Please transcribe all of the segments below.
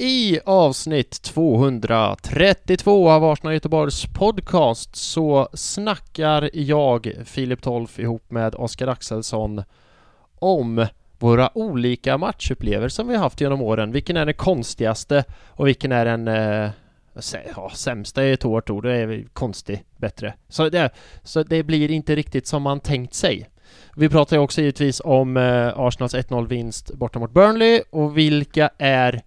I avsnitt 232 av Arsenal Göteborgs podcast så snackar jag, Filip Tolf, ihop med Oskar Axelsson om våra olika matchupplevelser som vi har haft genom åren. Vilken är den konstigaste och vilken är den eh, ja, sämsta är ett hårt ord, det är konstig bättre. Så det, så det blir inte riktigt som man tänkt sig. Vi pratar ju också givetvis om eh, Arsenals 1-0 vinst borta mot Burnley och vilka är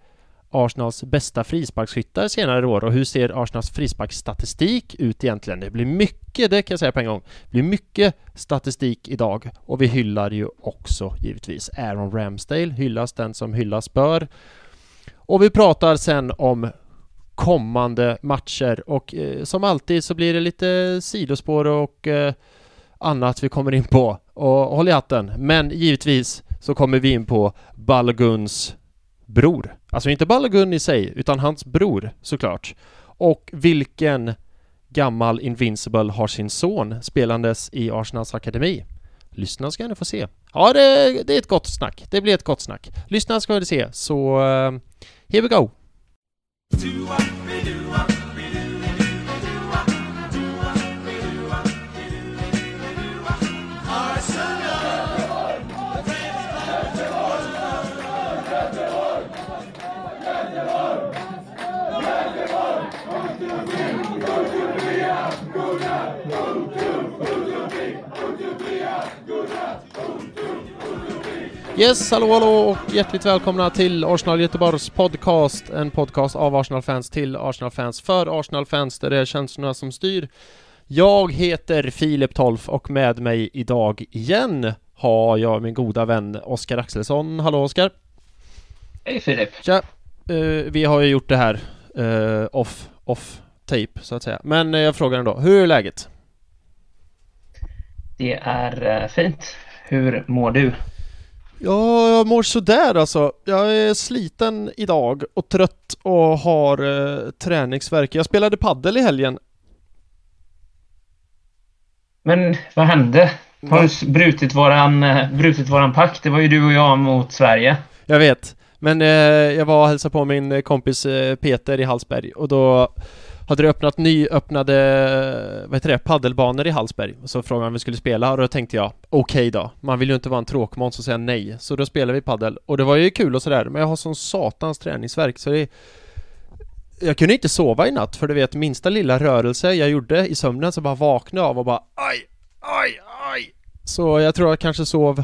Arsenals bästa frisparksskyttar senare år och hur ser Arsenals frisparksstatistik ut egentligen? Det blir mycket, det kan jag säga på en gång, det blir mycket statistik idag och vi hyllar ju också givetvis Aaron Ramsdale, hyllas den som hyllas bör. Och vi pratar sen om kommande matcher och eh, som alltid så blir det lite sidospår och eh, annat vi kommer in på och håll i hatten. Men givetvis så kommer vi in på Balguns bror. Alltså inte Balagun i sig, utan hans bror såklart. Och vilken gammal Invincible har sin son spelandes i Arsenals akademi? Lyssna ska ni få se. Ja, det, det, är ett gott snack. Det blir ett gott snack. Lyssna ska ni se, så uh, here we go! Yes, hallå hallå och hjärtligt välkomna till Arsenal Göteborgs podcast. En podcast av Arsenal-fans till Arsenal-fans för Arsenal-fans där det är känslorna som styr. Jag heter Filip Tolf och med mig idag igen har jag min goda vän Oskar Axelsson. Hallå Oskar! Hej Filip! Tja! Uh, vi har ju gjort det här uh, off, off tape så att säga. Men uh, jag frågar ändå, hur är läget? Det är fint. Hur mår du? Ja, jag mår sådär alltså. Jag är sliten idag och trött och har eh, träningsverk. Jag spelade paddel i helgen. Men vad hände? Har du brutit våran, eh, brutit våran pakt? Det var ju du och jag mot Sverige. Jag vet. Men eh, jag var och hälsade på min kompis eh, Peter i Hallsberg och då hade det öppnat nyöppnade, vad heter det, paddelbanor i Hallsberg. Och så frågade han om vi skulle spela och då tänkte jag, okej okay då. Man vill ju inte vara en tråkmåns och säga nej. Så då spelade vi paddel. Och det var ju kul och sådär, men jag har sån satans träningsverk så det jag kunde inte sova i natt för du vet minsta lilla rörelse jag gjorde i sömnen så bara vaknade av och bara aj, aj, aj. Så jag tror jag kanske sov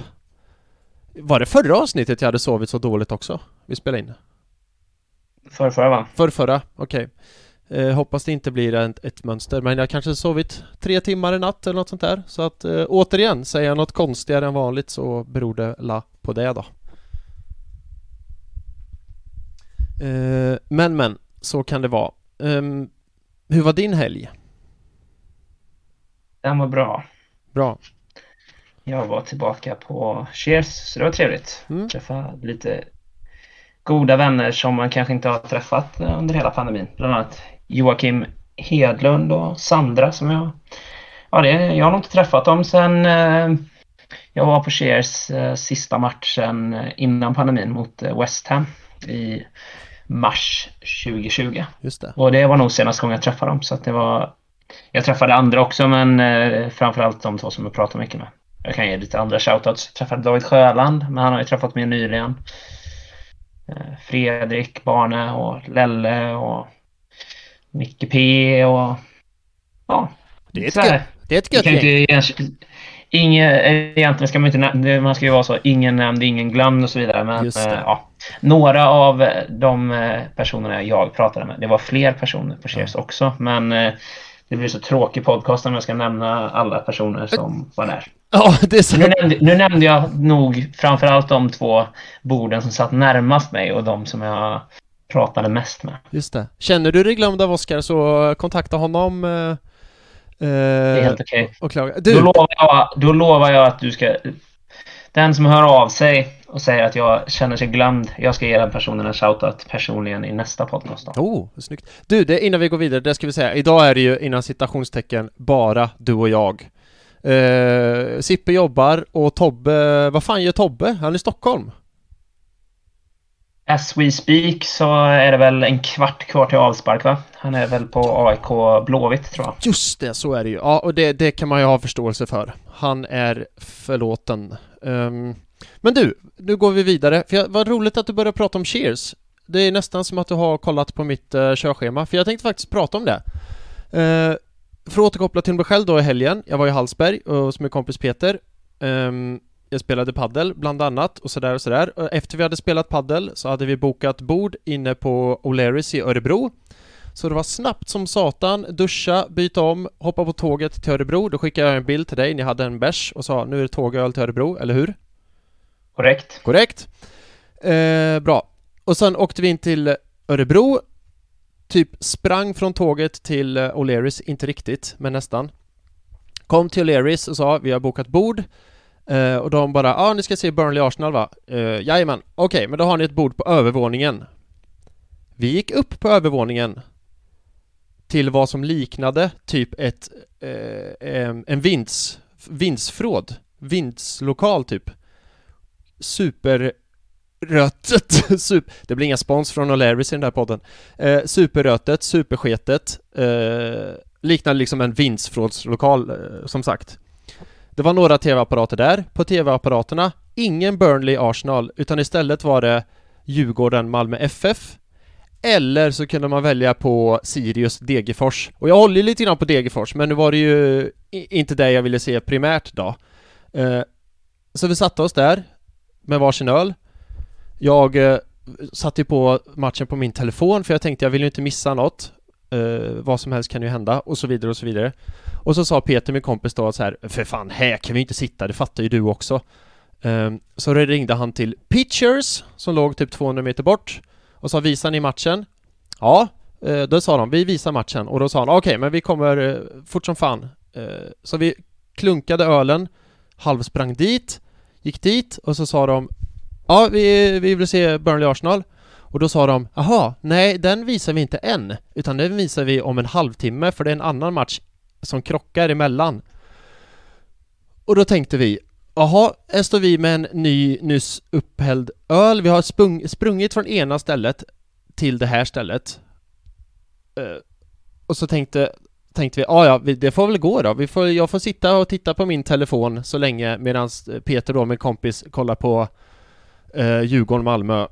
Var det förra avsnittet jag hade sovit så dåligt också? Vi spelade in Förra, förra va? Förra, förra, okej okay. Eh, hoppas det inte blir ett, ett, mönster, men jag kanske sovit tre timmar i natt eller något sånt där. Så att eh, återigen, säger jag något konstigare än vanligt så beror det la på det då. Eh, men men, så kan det vara. Ehm, hur var din helg? Den var bra. Bra. Jag var tillbaka på Cheers, så det var trevligt. Mm. Träffa lite goda vänner som man kanske inte har träffat under hela pandemin. Bland annat Joakim Hedlund och Sandra som jag... Ja, det, jag har nog inte träffat dem sen eh, jag var på Cheers eh, sista matchen eh, innan pandemin mot eh, West Ham i mars 2020. Just det. Och det var nog senaste gången jag träffade dem så att det var... Jag träffade andra också men eh, framförallt de två som jag pratar mycket med. Jag kan ge lite andra shoutouts. Jag träffade David Sjöland, men han har ju träffat mig nyligen. Eh, Fredrik Barne och Lelle och Micke P och ja. Det är ett, gött, det är ett gött gäng. Ingen, egentligen ska man inte man ska ju vara så, ingen nämnd, ingen glömd och så vidare. Men äh, ja, några av de eh, personerna jag pratade med, det var fler personer på Cheers ja. också, men äh, det blir så tråkig podcast om jag ska nämna alla personer som var där. Ja, det är så. Nu nämnde, nu nämnde jag nog framförallt de två borden som satt närmast mig och de som jag pratade mest med. Just det. Känner du dig glömd av Oskar så kontakta honom. Eh, eh det är helt okej. Okay. Du... Då, lovar jag, då lovar jag att du ska... Den som hör av sig och säger att jag känner sig glömd, jag ska ge den personen en shoutout personligen i nästa podcast. Då. Oh, snyggt. Du, det, innan vi går vidare, det ska vi säga, idag är det ju inom citationstecken bara du och jag. Eh, Sippe jobbar och Tobbe, vad fan gör Tobbe? Han är i Stockholm as we speak så är det väl en kvart kvar till avspark va? Han är väl på AIK Blåvitt tror jag. Just det, så är det ju. Ja, och det, det kan man ju ha förståelse för. Han är förlåten. Um, men du, nu går vi vidare. För jag, vad roligt att du börjar prata om Cheers. Det är nästan som att du har kollat på mitt uh, körschema, för jag tänkte faktiskt prata om det. Uh, för att återkoppla till mig själv då i helgen, jag var i Hallsberg hos min kompis Peter. Um, jag spelade paddel bland annat och sådär och sådär. Efter vi hade spelat paddel så hade vi bokat bord inne på O'Learys i Örebro. Så det var snabbt som satan, duscha, byta om, hoppa på tåget till Örebro. Då skickade jag en bild till dig, ni hade en bärs och sa nu är det tågöl till Örebro, eller hur? Korrekt. Korrekt. Eh, bra. Och sen åkte vi in till Örebro, typ sprang från tåget till eh, O'Learys, inte riktigt, men nästan. Kom till O'Learys och sa vi har bokat bord. Uh, och de bara, ja ah, ni ska se Burnley-Arsenal va? Uh, jajamän, okej, okay, men då har ni ett bord på övervåningen. Vi gick upp på övervåningen till vad som liknade typ ett, uh, en vinds, vindsfråd, vindslokal typ. Superrötet, super, det blir inga spons från O'Larrys i den där podden. Uh, superrötet, supersketet, uh, liknade liksom en vindsfrådslokal som sagt. Det var några TV-apparater där. På TV-apparaterna, ingen Burnley-Arsenal, utan istället var det Djurgården-Malmö FF. Eller så kunde man välja på Sirius Degerfors. Och jag håller ju lite grann på Degerfors, men nu var det ju inte det jag ville se primärt då. Eh, så vi satte oss där med varsin öl. Jag eh, satte ju på matchen på min telefon för jag tänkte jag vill ju inte missa något. Uh, vad som helst kan ju hända och så vidare och så vidare. Och så sa Peter, min kompis då så här, för fan, här kan vi inte sitta, det fattar ju du också. Um, så då ringde han till Pitchers, som låg typ 200 meter bort, och sa visar ni matchen? Ja, uh, då sa de, vi visar matchen, och då sa han, okej, okay, men vi kommer uh, fort som fan. Uh, så vi klunkade ölen, halvsprang dit, gick dit, och så sa de, ja, vi, vi vill se Burnley-Arsenal. Och då sa de, jaha, nej den visar vi inte än, utan den visar vi om en halvtimme för det är en annan match som krockar emellan. Och då tänkte vi, jaha, här står vi med en ny nyss upphälld öl. Vi har sprung, sprungit från ena stället till det här stället. Uh, och så tänkte, tänkte vi, ah, ja ja, det får väl gå då. Vi får, jag får sitta och titta på min telefon så länge medan Peter då, min kompis, kollar på uh, Djurgården-Malmö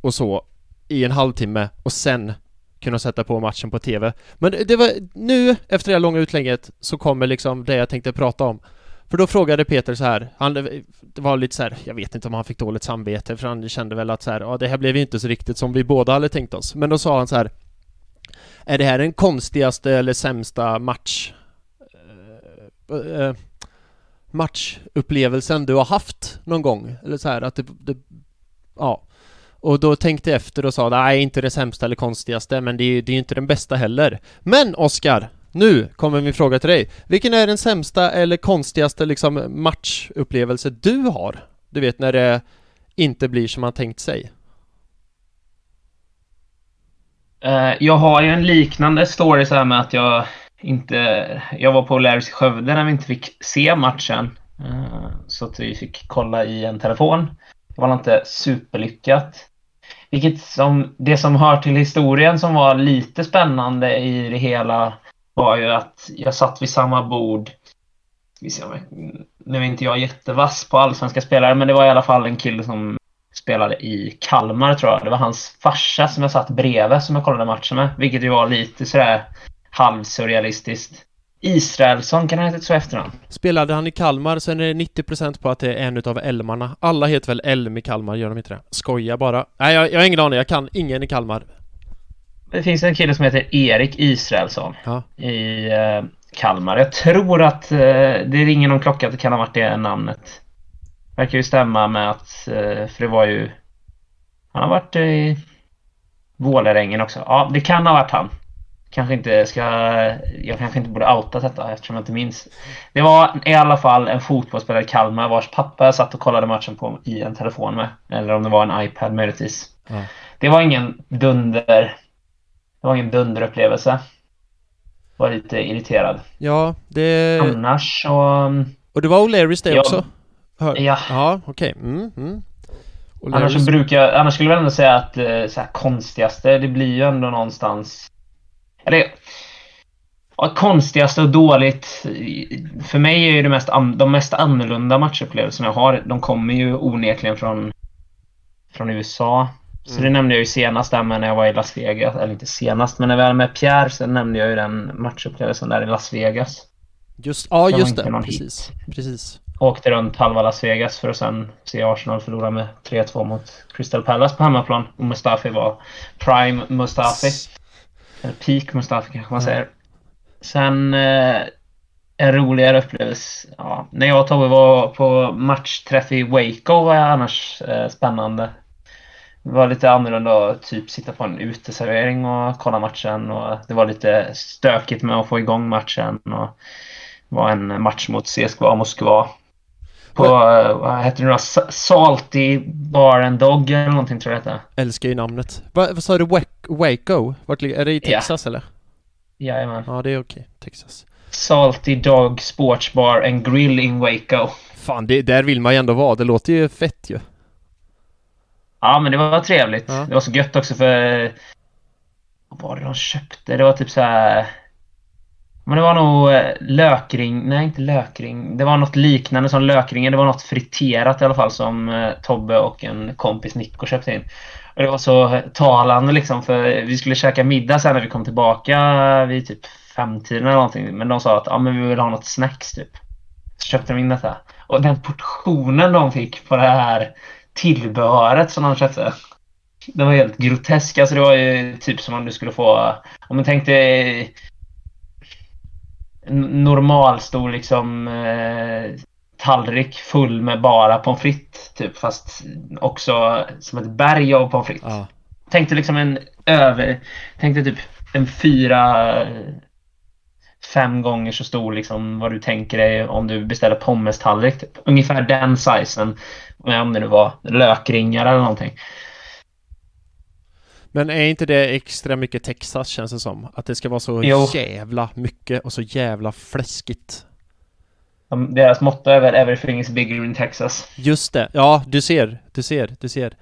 och så i en halvtimme och sen kunna sätta på matchen på TV. Men det var nu, efter det här långa utlägget, så kommer liksom det jag tänkte prata om. För då frågade Peter så här, han, det var lite så här, jag vet inte om han fick dåligt samvete, för han kände väl att så här, ja det här blev ju inte så riktigt som vi båda hade tänkt oss. Men då sa han så här, är det här den konstigaste eller sämsta match äh, äh, matchupplevelsen du har haft någon gång? Eller så här att det, det ja och då tänkte jag efter och sa nej, inte det sämsta eller konstigaste, men det är ju inte den bästa heller. Men Oskar, nu kommer min fråga till dig. Vilken är den sämsta eller konstigaste liksom matchupplevelse du har? Du vet när det inte blir som man tänkt sig. Eh, jag har ju en liknande story så här med att jag inte... Jag var på Lärus i Skövde när vi inte fick se matchen. Eh, så att vi fick kolla i en telefon. Det var inte superlyckat. Vilket som, det som hör till historien som var lite spännande i det hela var ju att jag satt vid samma bord. Nu är inte jag jättevass på allsvenska spelare, men det var i alla fall en kille som spelade i Kalmar tror jag. Det var hans farsa som jag satt bredvid som jag kollade matchen med, vilket ju var lite sådär halvsurrealistiskt. Israelsson, kan han heta så efternamn? Spelade han i Kalmar, sen är det 90% på att det är en utav Elmarna. Alla heter väl Elm i Kalmar, gör de inte det? Skoja bara. Nej, jag, jag har ingen aning, jag kan ingen i Kalmar. Det finns en kille som heter Erik Israelsson ja. i eh, Kalmar. Jag tror att eh, det ringer någon klocka att det kan ha varit det namnet. Verkar ju stämma med att, eh, för det var ju... Han har varit i Vålerengen också. Ja, det kan ha varit han kanske inte ska... Jag kanske inte borde outa detta eftersom jag inte minns. Det var i alla fall en fotbollsspelare i Kalmar vars pappa jag satt och kollade matchen på i en telefon med. Eller om det var en iPad möjligtvis. Mm. Det var ingen dunder... Det var ingen dunderupplevelse. Var lite irriterad. Ja, det... Annars så... Och det var O'Learys det ja. också? Hör... Ja. Ja, okej. Okay. Mm, mm. Annars, brukar jag, annars skulle jag ändå säga att eh, så konstigaste, det blir ju ändå någonstans... Eller... Ja, konstigaste och dåligt. För mig är ju det mest, de mest annorlunda matchupplevelserna jag har, de kommer ju onekligen från, från USA. Så mm. det nämnde jag ju senast där när jag var i Las Vegas. Eller inte senast, men när jag var med Pierre så nämnde jag ju den matchupplevelsen där i Las Vegas. Just, ja, just det. Precis. Precis. Åkte runt halva Las Vegas för att sen se Arsenal förlora med 3-2 mot Crystal Palace på hemmaplan. Och Mustafi var prime Mustafi. Eller peak Mustafi kanske man säger. Sen eh, en roligare upplevelse. Ja, när jag och Tobbe var på matchträff i Waco var jag annars eh, spännande. Det var lite annorlunda att typ sitta på en uteservering och kolla matchen. Och det var lite stökigt med att få igång matchen. Och det var en match mot CSKA Moskva. På, vad, vad heter det då? Salty Bar and Dog eller någonting tror jag det hette. Älskar ju namnet. Va, vad sa du? Waco? Vart, är det i Texas ja. eller? Jajamän. Ja, det är okej. Texas. Salty Dog Sports Bar and Grill in Waco. Fan, det, där vill man ju ändå vara. Det låter ju fett ju. Ja, men det var trevligt. Ja. Det var så gött också för... Vad var det de köpte? Det var typ så här... Men det var nog eh, lökring, nej inte lökring. Det var något liknande som lökringen. Det var något friterat i alla fall som eh, Tobbe och en kompis Nico köpte in. Och det var så eh, talande liksom för vi skulle käka middag sen när vi kom tillbaka vid typ femtiden eller någonting. Men de sa att ah, men vi vill ha något snacks typ. Så köpte de in detta. Och den portionen de fick på det här tillbehöret som de köpte. Det var helt grotesk. Alltså det var ju typ som om du skulle få... Om man tänkte normalstor liksom eh, tallrik full med bara pommes frites. Typ, fast också som ett berg av pommes frites. Ja. Tänkte liksom en över... Tänkte typ en fyra... Fem gånger så stor liksom vad du tänker dig om du beställer pommes-tallrik. Typ. Ungefär den sizen. Om det nu var lökringar eller någonting. Men är inte det extra mycket Texas känns det som? Att det ska vara så jo. jävla mycket och så jävla fläskigt. Deras motto är väl 'Everything is bigger in Texas'. Just det. Ja, du ser. Du ser. Du ser.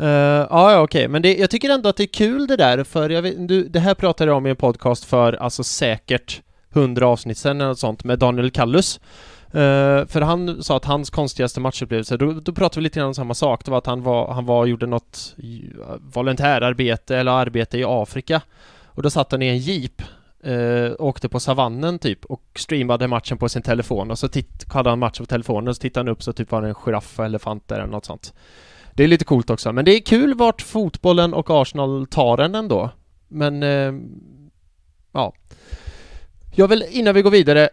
Uh, ja, ja, okej. Okay. Men det, jag tycker ändå att det är kul det där, för jag vet, du, det här pratade jag om i en podcast för alltså säkert hundra avsnitt sedan eller något sånt med Daniel Kallus. Uh, för han sa att hans konstigaste matchupplevelse, då, då pratade vi lite grann om samma sak. Det var att han var, han var gjorde något eh, volontärarbete eller arbete i Afrika. Och då satt han i en jeep uh, åkte på savannen typ och streamade matchen på sin telefon och så titt, hade han matchen på telefonen och så tittade han upp så typ var det en giraff eller elefant eller något sånt. Det är lite coolt också, men det är kul vart fotbollen och Arsenal tar den ändå. Men, uh, ja. Jag vill innan vi går vidare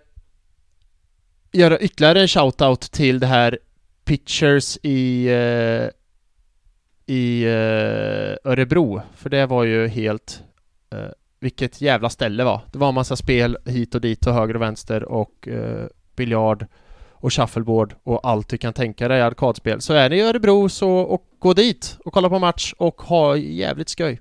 göra ytterligare en shoutout till det här Pitchers i uh, i uh, Örebro, för det var ju helt uh, vilket jävla ställe var. Det var en massa spel hit och dit och höger och vänster och uh, biljard och shuffleboard och allt du kan tänka dig arkadspel. Så är ni i Örebro så och gå dit och kolla på match och ha jävligt skoj.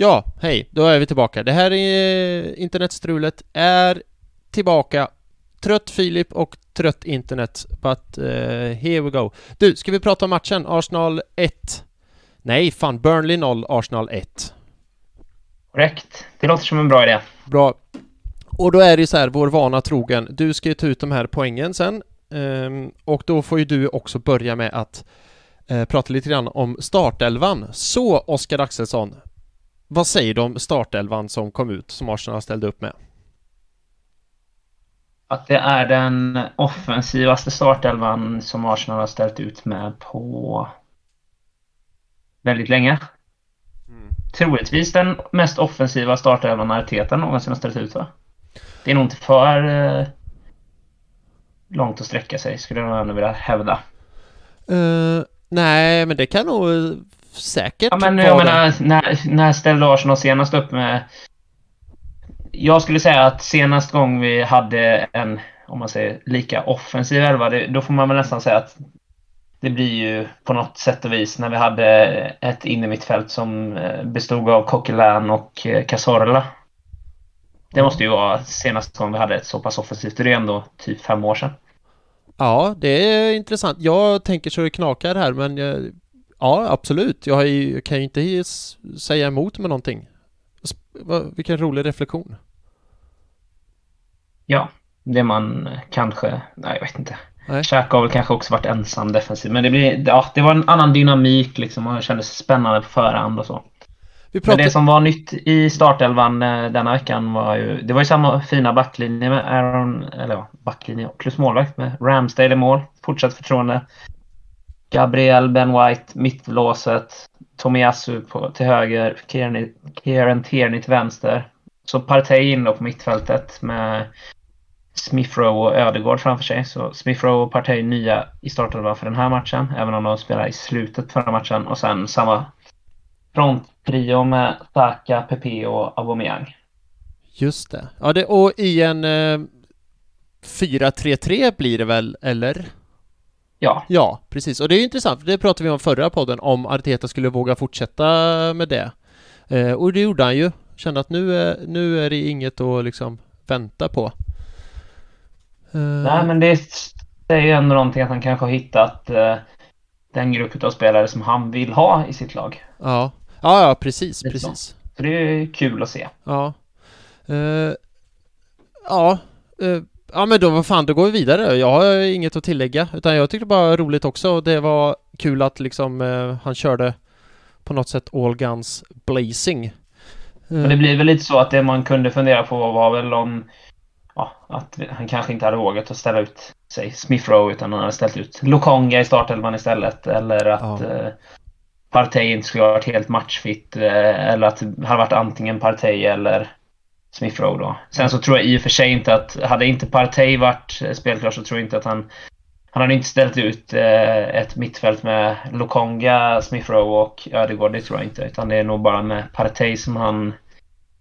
Ja, hej, då är vi tillbaka. Det här är internetstrulet är tillbaka. Trött Filip och trött internet, but uh, here we go. Du, ska vi prata om matchen? Arsenal 1. Nej, fan, Burnley 0, Arsenal 1. Korrekt. Det låter som en bra idé. Bra. Och då är det så här, vår vana trogen. Du ska ju ta ut de här poängen sen. Um, och då får ju du också börja med att uh, prata lite grann om startelvan. Så, Oskar Axelsson, vad säger du om startelvan som kom ut, som Arsenal ställde upp med? Att det är den offensivaste startelvan som Arsenal har ställt ut med på väldigt länge. Mm. Troligtvis den mest offensiva startelvan Arteta någonsin har ställt ut va? Det är nog inte för eh, långt att sträcka sig skulle jag nog ändå vilja hävda. Uh, nej, men det kan nog säkert Ja men jag menar, när, när ställde Arsenal senast upp med... Jag skulle säga att senast gång vi hade en, om man säger lika offensiv elva, då får man väl nästan säga att det blir ju på något sätt och vis när vi hade ett innermittfält som eh, bestod av Coquelin och eh, Cazorla. Det måste ju vara senaste gången vi hade ett så pass offensivt. Det är ändå typ fem år sedan. Ja, det är intressant. Jag tänker så det knakar här men jag, ja, absolut. Jag, jag kan ju inte säga emot med någonting. Vilken rolig reflektion. Ja, det man kanske, nej jag vet inte. Xhaka har väl kanske också varit ensam defensiv. Men det, blir, ja, det var en annan dynamik liksom och det kändes spännande på förhand och så. Pratar... Men det som var nytt i startelvan eh, denna veckan var ju... Det var ju samma fina backlinje med Aaron... Eller ja, backlinje plus målvakt med Ramsdale i mål. Fortsatt förtroende. Gabriel, Ben White, mittlåset. Tomiyasu på, till höger. Kieran Tierney till vänster. Så Partey inne på mittfältet med Smithrow och Ödegård framför sig. Så Smithrow och Partey nya i startelvan för den här matchen. Även om de spelar i slutet förra matchen. Och sen samma fronttrio med Saka, Pepe och Aubameyang. Just det. Ja, det, och i en eh, 4-3-3 blir det väl, eller? Ja. Ja, precis. Och det är intressant, för det pratade vi om förra podden, om Arteta skulle våga fortsätta med det. Eh, och det gjorde han ju. Kände att nu, är, nu är det inget att liksom vänta på. Eh. Nej, men det är ju ändå någonting att han kanske har hittat eh, den grupp av spelare som han vill ha i sitt lag. Ja, ja, ja precis, precis. Så det är kul att se. Ja. Uh, ja. Ja men då, vad fan, då går vi vidare. Jag har inget att tillägga, utan jag tyckte bara roligt också. Det var kul att liksom uh, han körde på något sätt all guns blazing. Men det blir väl lite så att det man kunde fundera på var väl om ja, att han kanske inte hade vågat att ställa ut säg Smith Rowe utan han hade ställt ut Lokonga i startelvan istället eller att ja. eh, Partey inte skulle ha varit helt matchfit eh, eller att det hade varit antingen Partey eller Smith Rowe då. Sen så tror jag i och för sig inte att hade inte Partey varit eh, spelklar så tror jag inte att han han hade inte ställt ut eh, ett mittfält med Lokonga, Smith Rowe och Ödegård, det tror jag inte. Utan det är nog bara med Partey som han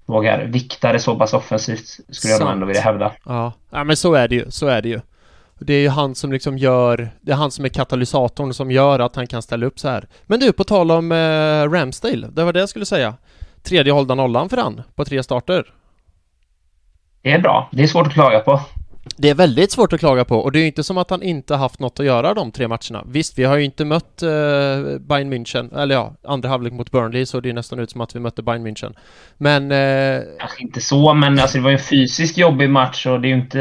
vågar vikta det så pass offensivt skulle jag nog ändå vilja hävda. Ja. ja, men så är det ju. Så är det ju. Det är ju han som liksom gör, det är han som är katalysatorn som gör att han kan ställa upp så här. Men du, på tal om eh, Ramsdale, det var det jag skulle säga. Tredje hållda nollan för han på tre starter. Det är bra. Det är svårt att klaga på. Det är väldigt svårt att klaga på och det är ju inte som att han inte haft något att göra de tre matcherna. Visst, vi har ju inte mött eh, Bayern München, eller ja, andra halvlek mot Burnley så det är nästan ut som att vi mötte Bayern München. Men... Eh... Kanske inte så, men alltså det var ju en fysiskt jobbig match och det är ju inte...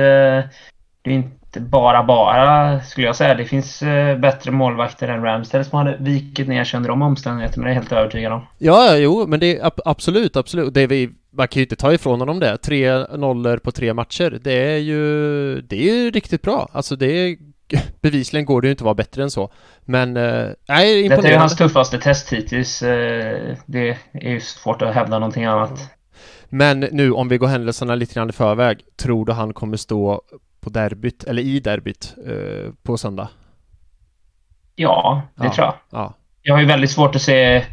Det är inte bara bara, skulle jag säga. Det finns eh, bättre målvakter än Ramsdale som hade vikit ner sig under de omständigheterna, det är jag helt övertygad om. Ja, jo, men det är absolut, absolut. Det är vi man kan ju inte ta ifrån honom det. Tre nollor på tre matcher. Det är ju, det är ju riktigt bra. Alltså det är, bevisligen går det ju inte att vara bättre än så. Men, eh, nej, imponerande. Detta är ju hans tuffaste test hittills. Eh, det är ju svårt att hävda någonting annat. Men nu om vi går händelserna lite grann i förväg, tror du han kommer stå på derbyt, eller i derbyt, eh, på söndag? Ja, det ja, tror jag. Ja. Jag har ju väldigt svårt att se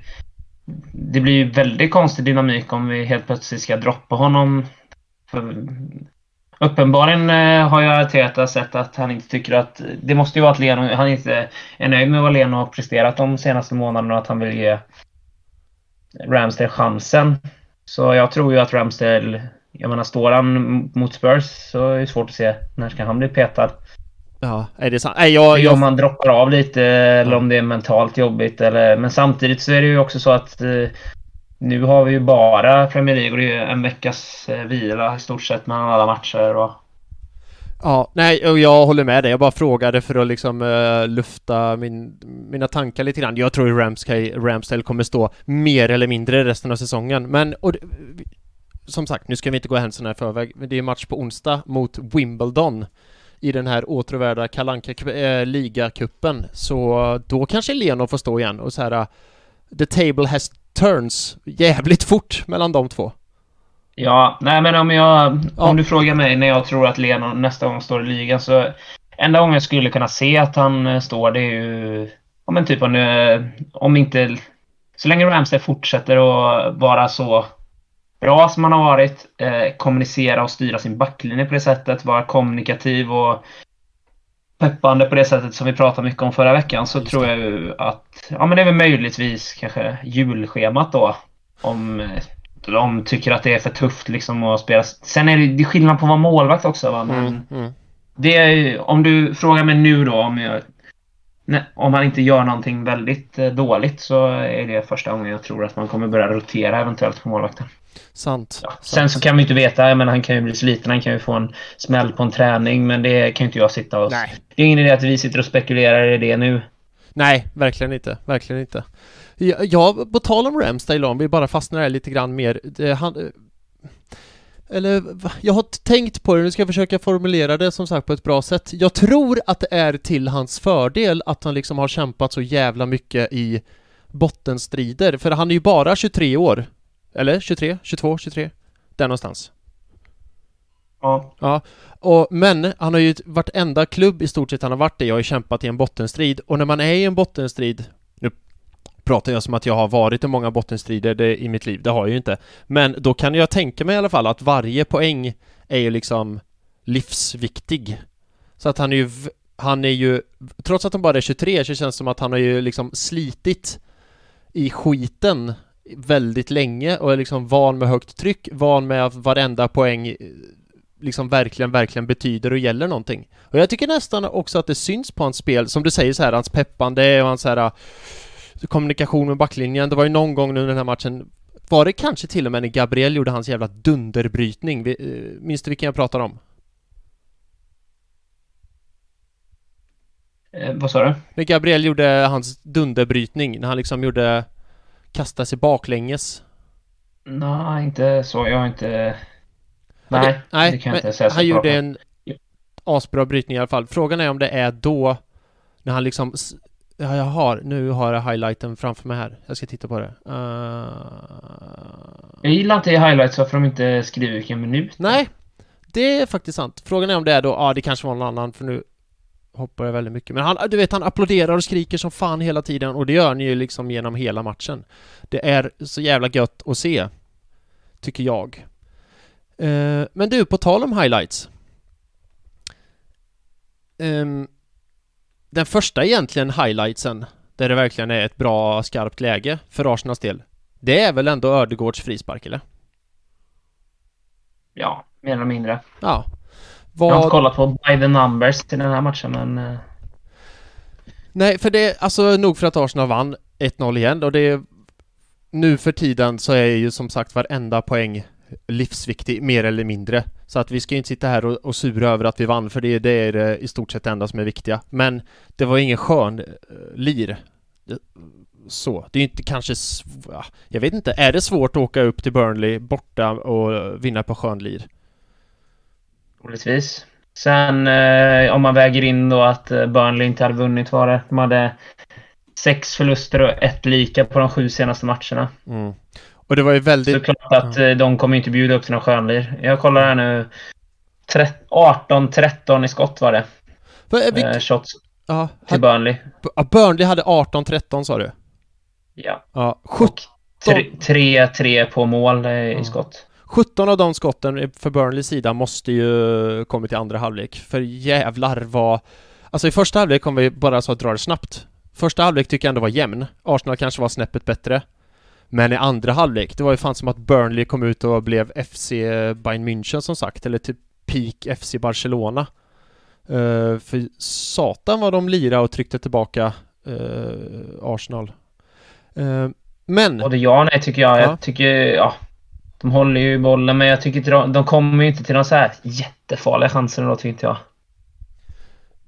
det blir ju väldigt konstig dynamik om vi helt plötsligt ska droppa honom. För uppenbarligen eh, har ju Arteta sett att han inte tycker att... Det måste ju vara att Leno, han inte är nöjd med vad Leno har presterat de senaste månaderna och att han vill ge Ramsdale chansen. Så jag tror ju att Ramsdale... Jag menar, står han mot Spurs så är det svårt att se när ska han bli petad. Ja, är det sant? Nej, jag, jag... Om man droppar av lite eller ja. om det är mentalt jobbigt eller... Men samtidigt så är det ju också så att eh, nu har vi ju bara Premier League och det är en veckas eh, vila i stort sett mellan alla matcher och... Ja, nej, och jag håller med dig. Jag bara frågade för att liksom uh, lufta min, mina tankar lite grann. Jag tror ju Ramsdale, Ramsdale kommer stå mer eller mindre resten av säsongen. Men, och, som sagt, nu ska vi inte gå händelserna i förväg, men det är match på onsdag mot Wimbledon i den här återvärda kalanka äh, ligacupen så då kanske Leno får stå igen och så här uh, The table has turns jävligt fort mellan de två. Ja, nej men om jag... Ja. Om du frågar mig när jag tror att Leno nästa gång står i ligan så... Enda gången jag skulle kunna se att han eh, står det är ju... Ja men typ om, om inte... Så länge Ramsey fortsätter att vara så bra som han har varit, eh, kommunicera och styra sin backlinje på det sättet, vara kommunikativ och peppande på det sättet som vi pratade mycket om förra veckan så tror jag ju att, ja men det är väl möjligtvis kanske julschemat då. Om eh, de tycker att det är för tufft liksom att spela. Sen är det, det är skillnad på att vara målvakt också. Va? Men Mm, mm. det är, om du frågar mig nu då om jag, nej, om han inte gör någonting väldigt eh, dåligt så är det första gången jag tror att man kommer börja rotera eventuellt på målvakten. Sant. Ja. sant. Sen så kan vi inte veta, men han kan ju bli sliten, han kan ju få en smäll på en träning, men det kan ju inte jag sitta och... Nej. Det är ingen idé att vi sitter och spekulerar i det nu. Nej, verkligen inte. Verkligen inte. Ja, ja på tal om Ramsdale om vi bara fastnar här lite grann mer. Det, han, eller, jag har tänkt på det, nu ska jag försöka formulera det som sagt på ett bra sätt. Jag tror att det är till hans fördel att han liksom har kämpat så jävla mycket i bottenstrider, för han är ju bara 23 år. Eller 23, 22, 23? Där någonstans. Ja. Ja, och, men han har ju vartenda klubb i stort sett han har varit i har ju kämpat i en bottenstrid och när man är i en bottenstrid Nu pratar jag som att jag har varit i många bottenstrider det, i mitt liv, det har jag ju inte Men då kan jag tänka mig i alla fall att varje poäng är ju liksom livsviktig Så att han är ju han är ju, trots att han bara är 23 så känns det som att han har ju liksom slitit i skiten väldigt länge och är liksom van med högt tryck, van med att varenda poäng eh, liksom verkligen, verkligen betyder och gäller någonting. Och jag tycker nästan också att det syns på hans spel, som du säger så här, hans peppande och hans så här äh, kommunikation med backlinjen. Det var ju någon gång nu den här matchen var det kanske till och med när Gabriel gjorde hans jävla dunderbrytning? Eh, minns du vilken jag pratar om? Eh, vad sa du? När Gabriel gjorde hans dunderbrytning, när han liksom gjorde kasta sig baklänges. Nej, inte så. Jag har inte... Nej, Nej, det kan jag inte säga han bra gjorde på. en asbra brytning i alla fall. Frågan är om det är då när han liksom Ja, jag har, nu har jag highlighten framför mig här. Jag ska titta på det. Uh... Jag gillar inte highlights varför de inte skriver vilken minut. Nej, det är faktiskt sant. Frågan är om det är då, ja det kanske var någon annan för nu hoppar jag väldigt mycket. Men han, du vet, han applåderar och skriker som fan hela tiden och det gör ni ju liksom genom hela matchen. Det är så jävla gött att se, tycker jag. Eh, men du, på tal om highlights. Ehm, den första egentligen highlightsen, där det verkligen är ett bra skarpt läge för Arsenals del, det är väl ändå Ödegårds frispark, eller? Ja, mer eller mindre. Ja. Jag har inte Vad... kollat på by the numbers till den här matchen, men... eh, Nej, för det, alltså nog för att Arsenal vann 1-0 igen och det nu för tiden så är ju som sagt varenda poäng livsviktig, mer eller mindre. Så att vi ska ju inte sitta här och, och sura över att vi vann, för det, det är eh, i stort sett det enda som är viktiga. Men det var ingen skön eh, lir. Det- Så, det är ju inte kanske... Jag vet inte, är det svårt att åka upp till Burnley borta och vinna på skön lir? Troligtvis. Sen eh, om man väger in då att eh, Burnley inte hade vunnit var det. De hade sex förluster och ett lika på de sju senaste matcherna. Mm. Och det var ju väldigt... Så klart att eh, de kommer inte bjuda upp till någon skönlir. Jag kollar här nu. Tre- 18-13 i skott var det. Vad är vilk- Eh, shots ja, till Burnley. ja, Burnley hade 18-13 sa du? Ja. Ja, 17 Och tre- 3-3 på mål eh, i Ja. skott. 17 av de skotten för Burnleys sida måste ju kommit i andra halvlek. För jävlar vad... Alltså i första halvlek kommer vi bara så att dra det snabbt. Första halvlek tycker jag ändå var jämn. Arsenal kanske var snäppet bättre. Men i andra halvlek, det var ju fan som att Burnley kom ut och blev FC Bayern München som sagt, eller typ peak FC Barcelona. Eh, för satan vad de lirade och tryckte tillbaka eh, Arsenal. Eh, men... Både ja och nej tycker jag. Ja. Jag tycker, ja. De håller ju bollen, men jag tycker inte de, de kommer ju inte till några så här jättefarliga chanser då, tycker inte jag.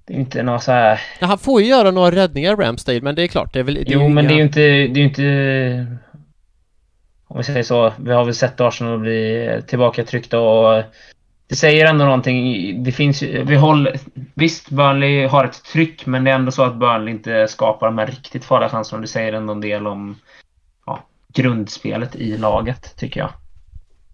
Det är inte några så här... Ja, han får ju göra några räddningar Ramsdale, men det är klart, det är väl... Det är Jo, ju men inga- det är ju inte... Det är inte... Om vi säger så. Vi har väl sett Arsenal bli tillbakatryckta och... Det säger ändå någonting. Det finns. Vi håller... Visst, Burnley har ett tryck, men det är ändå så att Burnley inte skapar de här riktigt farliga chanserna. Det säger ändå en del om ja, grundspelet i laget, tycker jag.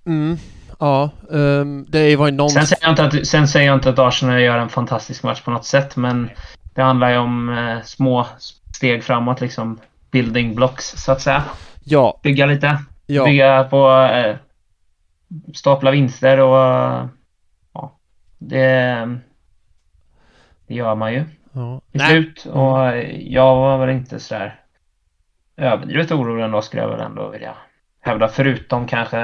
Mm, ja, um, det var ju någon... Sen säger, jag inte att, sen säger jag inte att Arsenal gör en fantastisk match på något sätt, men det handlar ju om eh, små steg framåt, liksom. Building blocks, så att säga. Ja, Bygga lite. ja, Bygga på eh, stapla vinster och ja, det, det gör man ju ja. Nej, slut. Och eh, jag var väl inte sådär överdrivet orolig ändå skulle jag väl ändå vilja hävda, förutom kanske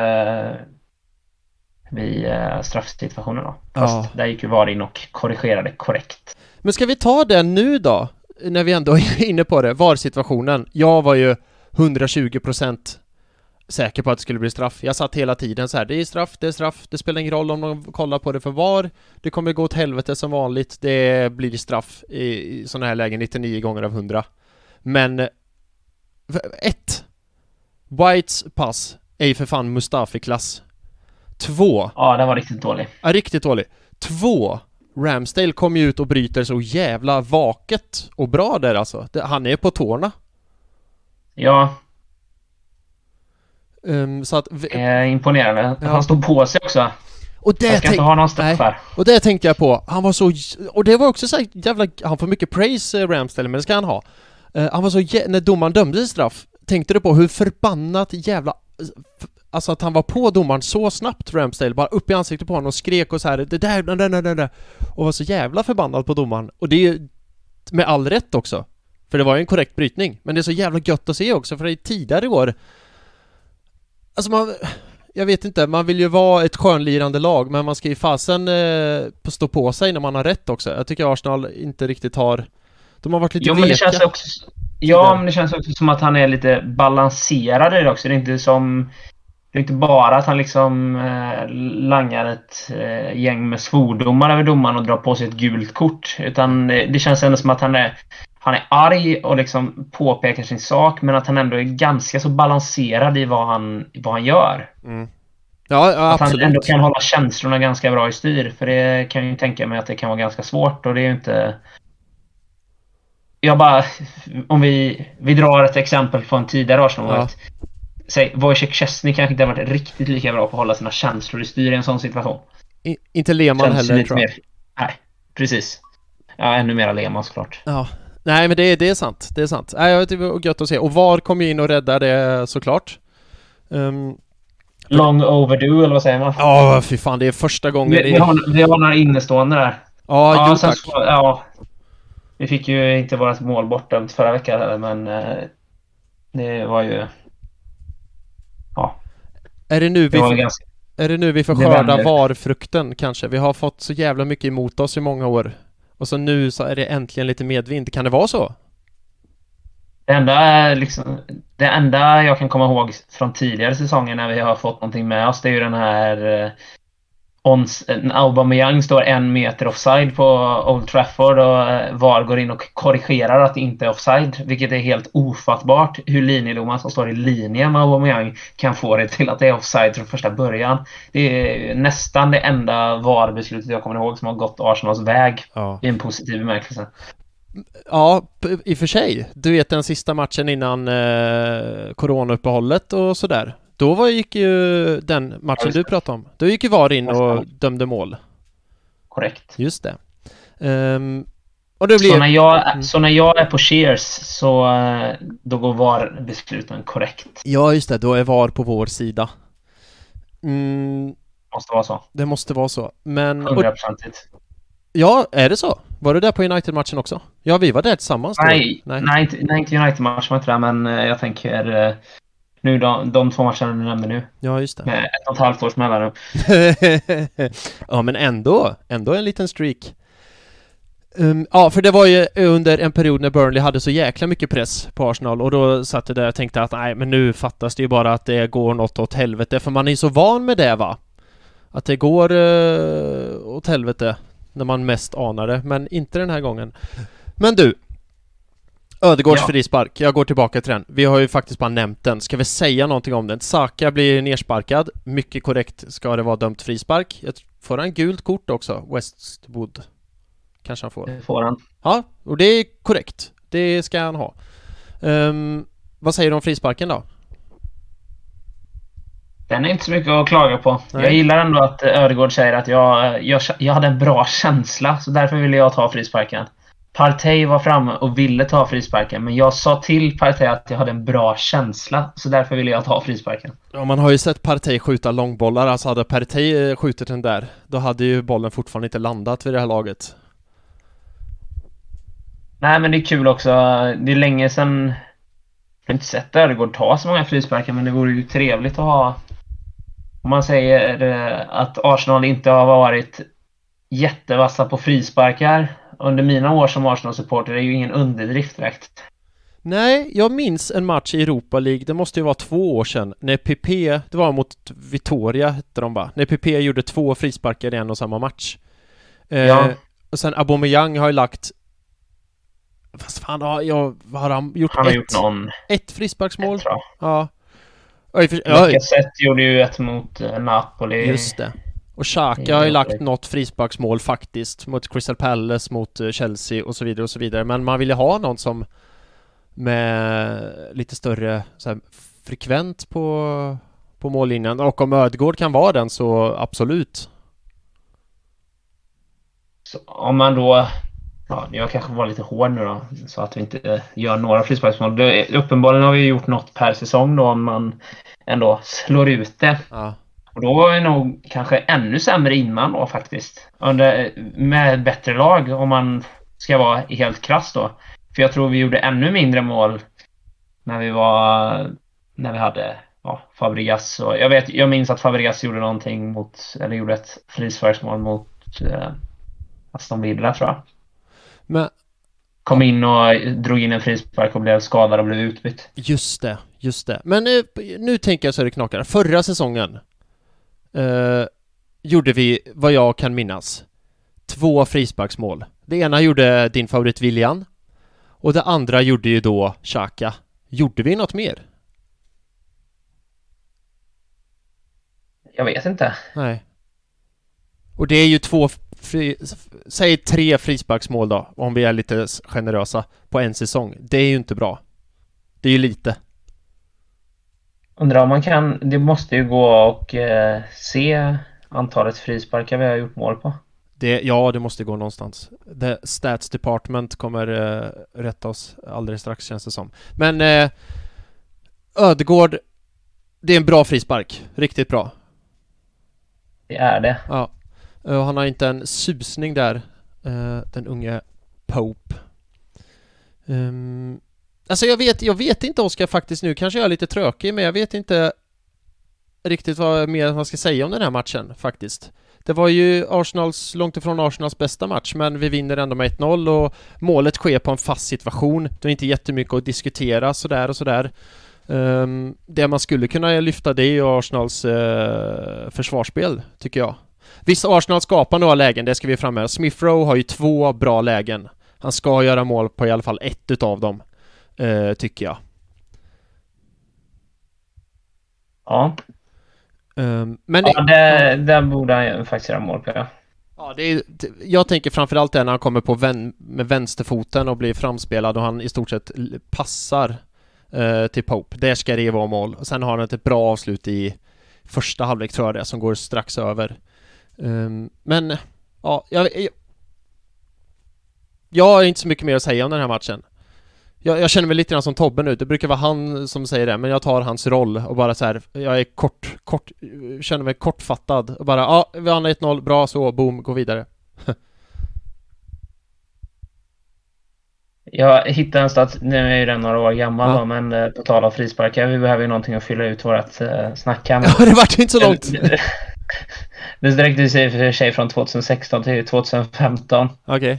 vid eh, straffsituationen då. Fast ja. där gick ju VAR in och korrigerade korrekt. Men ska vi ta den nu då? När vi ändå är inne på det, VAR-situationen. Jag var ju 120% säker på att det skulle bli straff. Jag satt hela tiden så här, det är straff, det är straff, det spelar ingen roll om de kollar på det för VAR. Det kommer gå åt helvete som vanligt, det blir straff i, i sådana här lägen 99 gånger av 100. Men... Ett. Whites pass är ju för fan Mustafi-klass. Två. Ja, den var riktigt dålig. Ja, riktigt dålig. Två. Ramsdale kommer ju ut och bryter så jävla vaket och bra där alltså. Han är på tårna. Ja. Um, så att... Eh, imponerande. Ja. Han stod på sig också. Och det jag ska inte ha någon straffar. Och det tänkte jag på. Han var så... Och det var också så jävla... Han får mycket praise, eh, Ramsdale, men det ska han ha. Uh, han var så... När domaren dömde straff, tänkte du på hur förbannat jävla Alltså att han var på domaren så snabbt, Ramsdale, bara upp i ansiktet på honom och skrek och så här, det där, det där, det där, och var så jävla förbannad på domaren. Och det är ju med all rätt också. För det var ju en korrekt brytning. Men det är så jävla gött att se också, för det är tidigare år Alltså man... Jag vet inte, man vill ju vara ett skönlirande lag, men man ska ju fasen eh, stå på sig när man har rätt också. Jag tycker Arsenal inte riktigt har... De har varit lite jo, men det känns också... Ja, men det känns också som att han är lite balanserad i det också. Det är inte som det är inte bara att han liksom eh, langar ett eh, gäng med svordomar över domaren och drar på sig ett gult kort. Utan det, det känns ändå som att han är, han är arg och liksom påpekar sin sak men att han ändå är ganska så balanserad i vad han, vad han gör. Mm. Ja, ja, att han ändå kan hålla känslorna ganska bra i styr. För det kan jag ju tänka mig att det kan vara ganska svårt och det är ju inte... Jag bara... Om vi, vi drar ett exempel från tidigare Arsenal. Ja säg, Wojciech Szczesny kanske inte har varit riktigt lika bra på att hålla sina känslor i styr i en sån situation. I, inte Lehmann heller tror jag. Mer, nej, precis. Ja, ännu mera Lehmann såklart. Ja. Nej, men det, det är sant. Det är sant. Nej, det var gött att se. Och VAR kom ju in och räddade det såklart. Um, Long overdue, eller vad säger man? Ja, oh, fy fan. Det är första gången... Vi, vi, har, vi har några innestående där. Ja, ja, jo, tack. Så, ja, vi fick ju inte vårt mål bortdömt förra veckan, men eh, det var ju ja. Är det nu vi, får, ganska... är det nu vi får skörda varfrukten kanske? Vi har fått så jävla mycket emot oss i många år. Och så nu så är det äntligen lite medvind. Kan det vara så? Det enda, liksom, det enda jag kan komma ihåg från tidigare säsonger när vi har fått någonting med oss, det är ju den här eh, Ons, Aubameyang står en meter offside på Old Trafford och eh, VAR går in och korrigerar att det inte är offside. Vilket är helt ofattbart hur linjedomaren som står i linje med Aubameyang kan få det till att det är offside från första början. Det är nästan det enda VAR-beslutet jag kommer ihåg som har gått Arsenals väg ja. i en positiv bemärkelse. Ja, i och för sig. Du vet den sista matchen innan eh, coronauppehållet och sådär. Då var, gick ju den matchen du pratade om, då gick ju VAR in och dömde mål. Korrekt. Just det. Um, och det blir... så, när jag, mm. så när jag är på Cheers så eh, då går VAR-besluten korrekt? Ja, just det. Då är VAR på vår sida. Mm, måste vara så. Det måste vara så. Men... Hundraprocentigt. Ja, är det så? Var du där på United-matchen också? Ja, vi var där tillsammans nej, då. Nej, nej, inte, nej, inte United-matchen var inte där, men eh, jag tänker nu de, de två matcherna du nämnde nu. Ja, just det. Med ett och ett halvt års mellanrum. ja, men ändå. Ändå en liten streak. Um, ja, för det var ju under en period när Burnley hade så jäkla mycket press på Arsenal och då satt jag där och tänkte att nej, men nu fattas det ju bara att det går något åt helvete, för man är så van med det va? Att det går uh, åt helvete när man mest anar det, men inte den här gången. Men du, Ödegårds ja. frispark, jag går tillbaka till den. Vi har ju faktiskt bara nämnt den. Ska vi säga någonting om den? Saka blir nersparkad. Mycket korrekt ska det vara dömt frispark. Får han gult kort också? Westwood? Kanske han får. Det får han. Ja, och det är korrekt. Det ska han ha. Um, vad säger du om frisparken då? Den är inte så mycket att klaga på. Nej. Jag gillar ändå att Ödegård säger att jag, jag, jag hade en bra känsla, så därför ville jag ta frisparken. Partey var framme och ville ta frisparken, men jag sa till Partey att jag hade en bra känsla, så därför ville jag ta frisparken. Ja, man har ju sett Partey skjuta långbollar, alltså hade Partey eh, skjutit den där, då hade ju bollen fortfarande inte landat vid det här laget. Nej, men det är kul också. Det är länge sedan har inte sett Ödegård ta så många frisparkar men det vore ju trevligt att ha om man säger eh, att Arsenal inte har varit jättevassa på frisparkar under mina år som Arsenal-supporter är ju ingen underdrift direkt. Nej, jag minns en match i Europa League, det måste ju vara två år sedan, när PP, det var mot Vittoria hette de va? När PP gjorde två frisparkar i en och samma match. Eh, ja. och sen Aubameyang har ju lagt Fast fan, har, jag, har han gjort Han har ett, gjort någon... Ett frisparksmål? Ett. Ja. Lacazette gjorde ju ett mot uh, Napoli. Just det. Och Xhaka har ju lagt något frisparksmål faktiskt mot Crystal Palace, mot uh, Chelsea och så vidare och så vidare. Men man vill ju ha någon som med lite större så här, frekvent på, på mållinjen. Och om Ödegård kan vara den så absolut. Så om man då Ja, jag kanske var lite hård nu då, så att vi inte gör några frisparksmål. Uppenbarligen har vi gjort något per säsong då om man ändå slår ut det. Ja. Och då är nog kanske ännu sämre innan då faktiskt. Under, med bättre lag om man ska vara helt krass då. För jag tror vi gjorde ännu mindre mål när vi var... När vi hade ja, Fabregas och... Jag, vet, jag minns att Fabregas gjorde någonting mot... Eller gjorde ett frisparksmål mot eh, Aston Villa tror jag. Men... Kom in och drog in en frispark och blev skadad och blev utbytt. Just det, just det. Men nu, nu tänker jag så det knakar. Förra säsongen eh, gjorde vi, vad jag kan minnas, två frisparksmål. Det ena gjorde din favorit William och det andra gjorde ju då Xhaka. Gjorde vi något mer? Jag vet inte. Nej. Och det är ju två fri, säg tre frisparksmål då, om vi är lite generösa, på en säsong. Det är ju inte bra. Det är ju lite. Undrar om man kan, det måste ju gå och eh, se antalet frisparkar vi har gjort mål på. Det, ja, det måste gå någonstans. The Stats Department kommer eh, rätta oss alldeles strax känns det som. Men eh, Ödegård, det är en bra frispark. Riktigt bra. Det är det. Ja. Uh, han har inte en susning där, uh, den unge Pope. Um, alltså jag vet, jag vet inte Oskar faktiskt nu, kanske jag är lite trökig, men jag vet inte riktigt vad mer man ska säga om den här matchen faktiskt. Det var ju Arsenals, långt ifrån Arsenals bästa match, men vi vinner ändå med 1-0 och målet sker på en fast situation. Det är inte jättemycket att diskutera sådär och sådär. Um, det man skulle kunna lyfta det är ju Arsenals uh, försvarsspel, tycker jag. Visst, Arsenal skapar några lägen, det ska vi framhäva. Smith Rowe har ju två bra lägen. Han ska göra mål på i alla fall ett utav dem, eh, tycker jag. Ja. Um, men ja, det, det borde han faktiskt göra mål på, ja. Ja, det är, jag tänker framförallt det när han kommer på vän, med vänsterfoten och blir framspelad och han i stort sett passar eh, till Pope. Där ska det vara mål. Och sen har han ett bra avslut i första halvlek tror jag det som går strax över. Um, men, ja, jag, jag, jag har inte så mycket mer att säga om den här matchen. Jag, jag, känner mig lite grann som Tobbe nu, det brukar vara han som säger det, men jag tar hans roll och bara så här, jag är kort, kort, känner mig kortfattad och bara, ja, vi har 1-0, bra så, boom, gå vidare. Jag hittade en stat, nu är ju den några år gammal ja. då, men eh, på tal om frisparkar, vi behöver ju någonting att fylla ut vårt eh, snack här. Ja, det vart inte så långt. Det sträckte sig för sig från 2016 till 2015. Okej. Okay.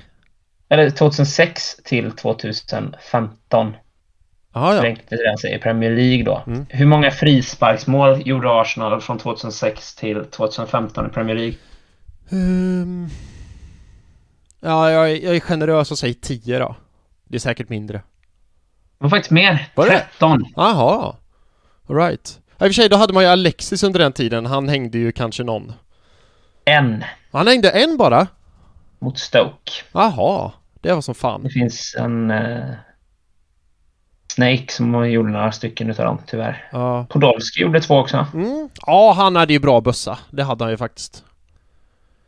Eller 2006 till 2015. Aha, ja. Sig i Premier League då. Mm. Hur många frisparksmål gjorde Arsenal från 2006 till 2015 i Premier League? Um... Ja, jag är, jag är generös och säger 10 då. Det är säkert mindre. Det var faktiskt mer. Var 13. Jaha. Alright. I och för sig, då hade man ju Alexis under den tiden. Han hängde ju kanske någon. En. Han hängde en bara? Mot Stoke. Jaha, det var som fan. Det finns en uh, Snake som gjorde några stycken utav dem, tyvärr. Ja. Podolski gjorde två också. Mm. Ja, han hade ju bra bössa. Det hade han ju faktiskt.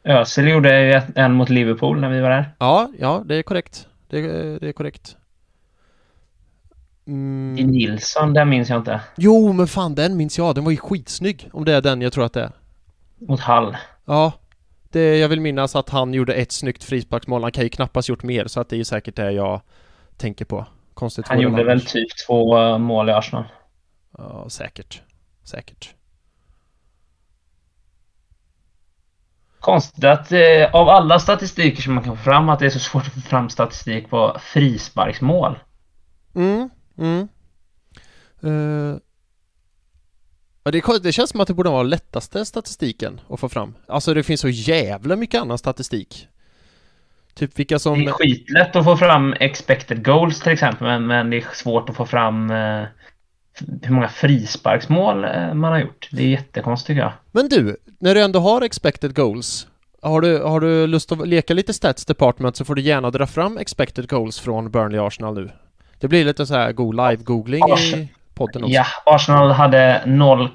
Ösel gjorde ju en mot Liverpool när vi var där. Ja, ja, det är korrekt. Det, det är korrekt. Mm. I Nilsson, den minns jag inte. Jo, men fan den minns jag. Den var ju skitsnygg. Om det är den jag tror att det är. Mot Hall. Ja. Det, jag vill minnas att han gjorde ett snyggt frisparksmål. Han kan ju knappast gjort mer, så att det är säkert det jag tänker på. Konstigt. Han gjorde väl typ två mål i Arsenal. Ja, säkert. Säkert. Konstigt att eh, av alla statistiker som man kan få fram att det är så svårt att få fram statistik på frisparksmål. Mm, mm. Uh, ja, det, det känns som att det borde vara lättaste statistiken att få fram. Alltså det finns så jävla mycket annan statistik. Typ vilka som... Det är skitlätt att få fram expected goals till exempel, men, men det är svårt att få fram uh, hur många frisparksmål uh, man har gjort. Det är jättekonstigt tycker jag. Men du, när du ändå har expected goals, har du, har du lust att leka lite stats department så får du gärna dra fram expected goals från Burnley Arsenal nu. Det blir lite så här god live-googling i podden också. Ja, Arsenal hade 0,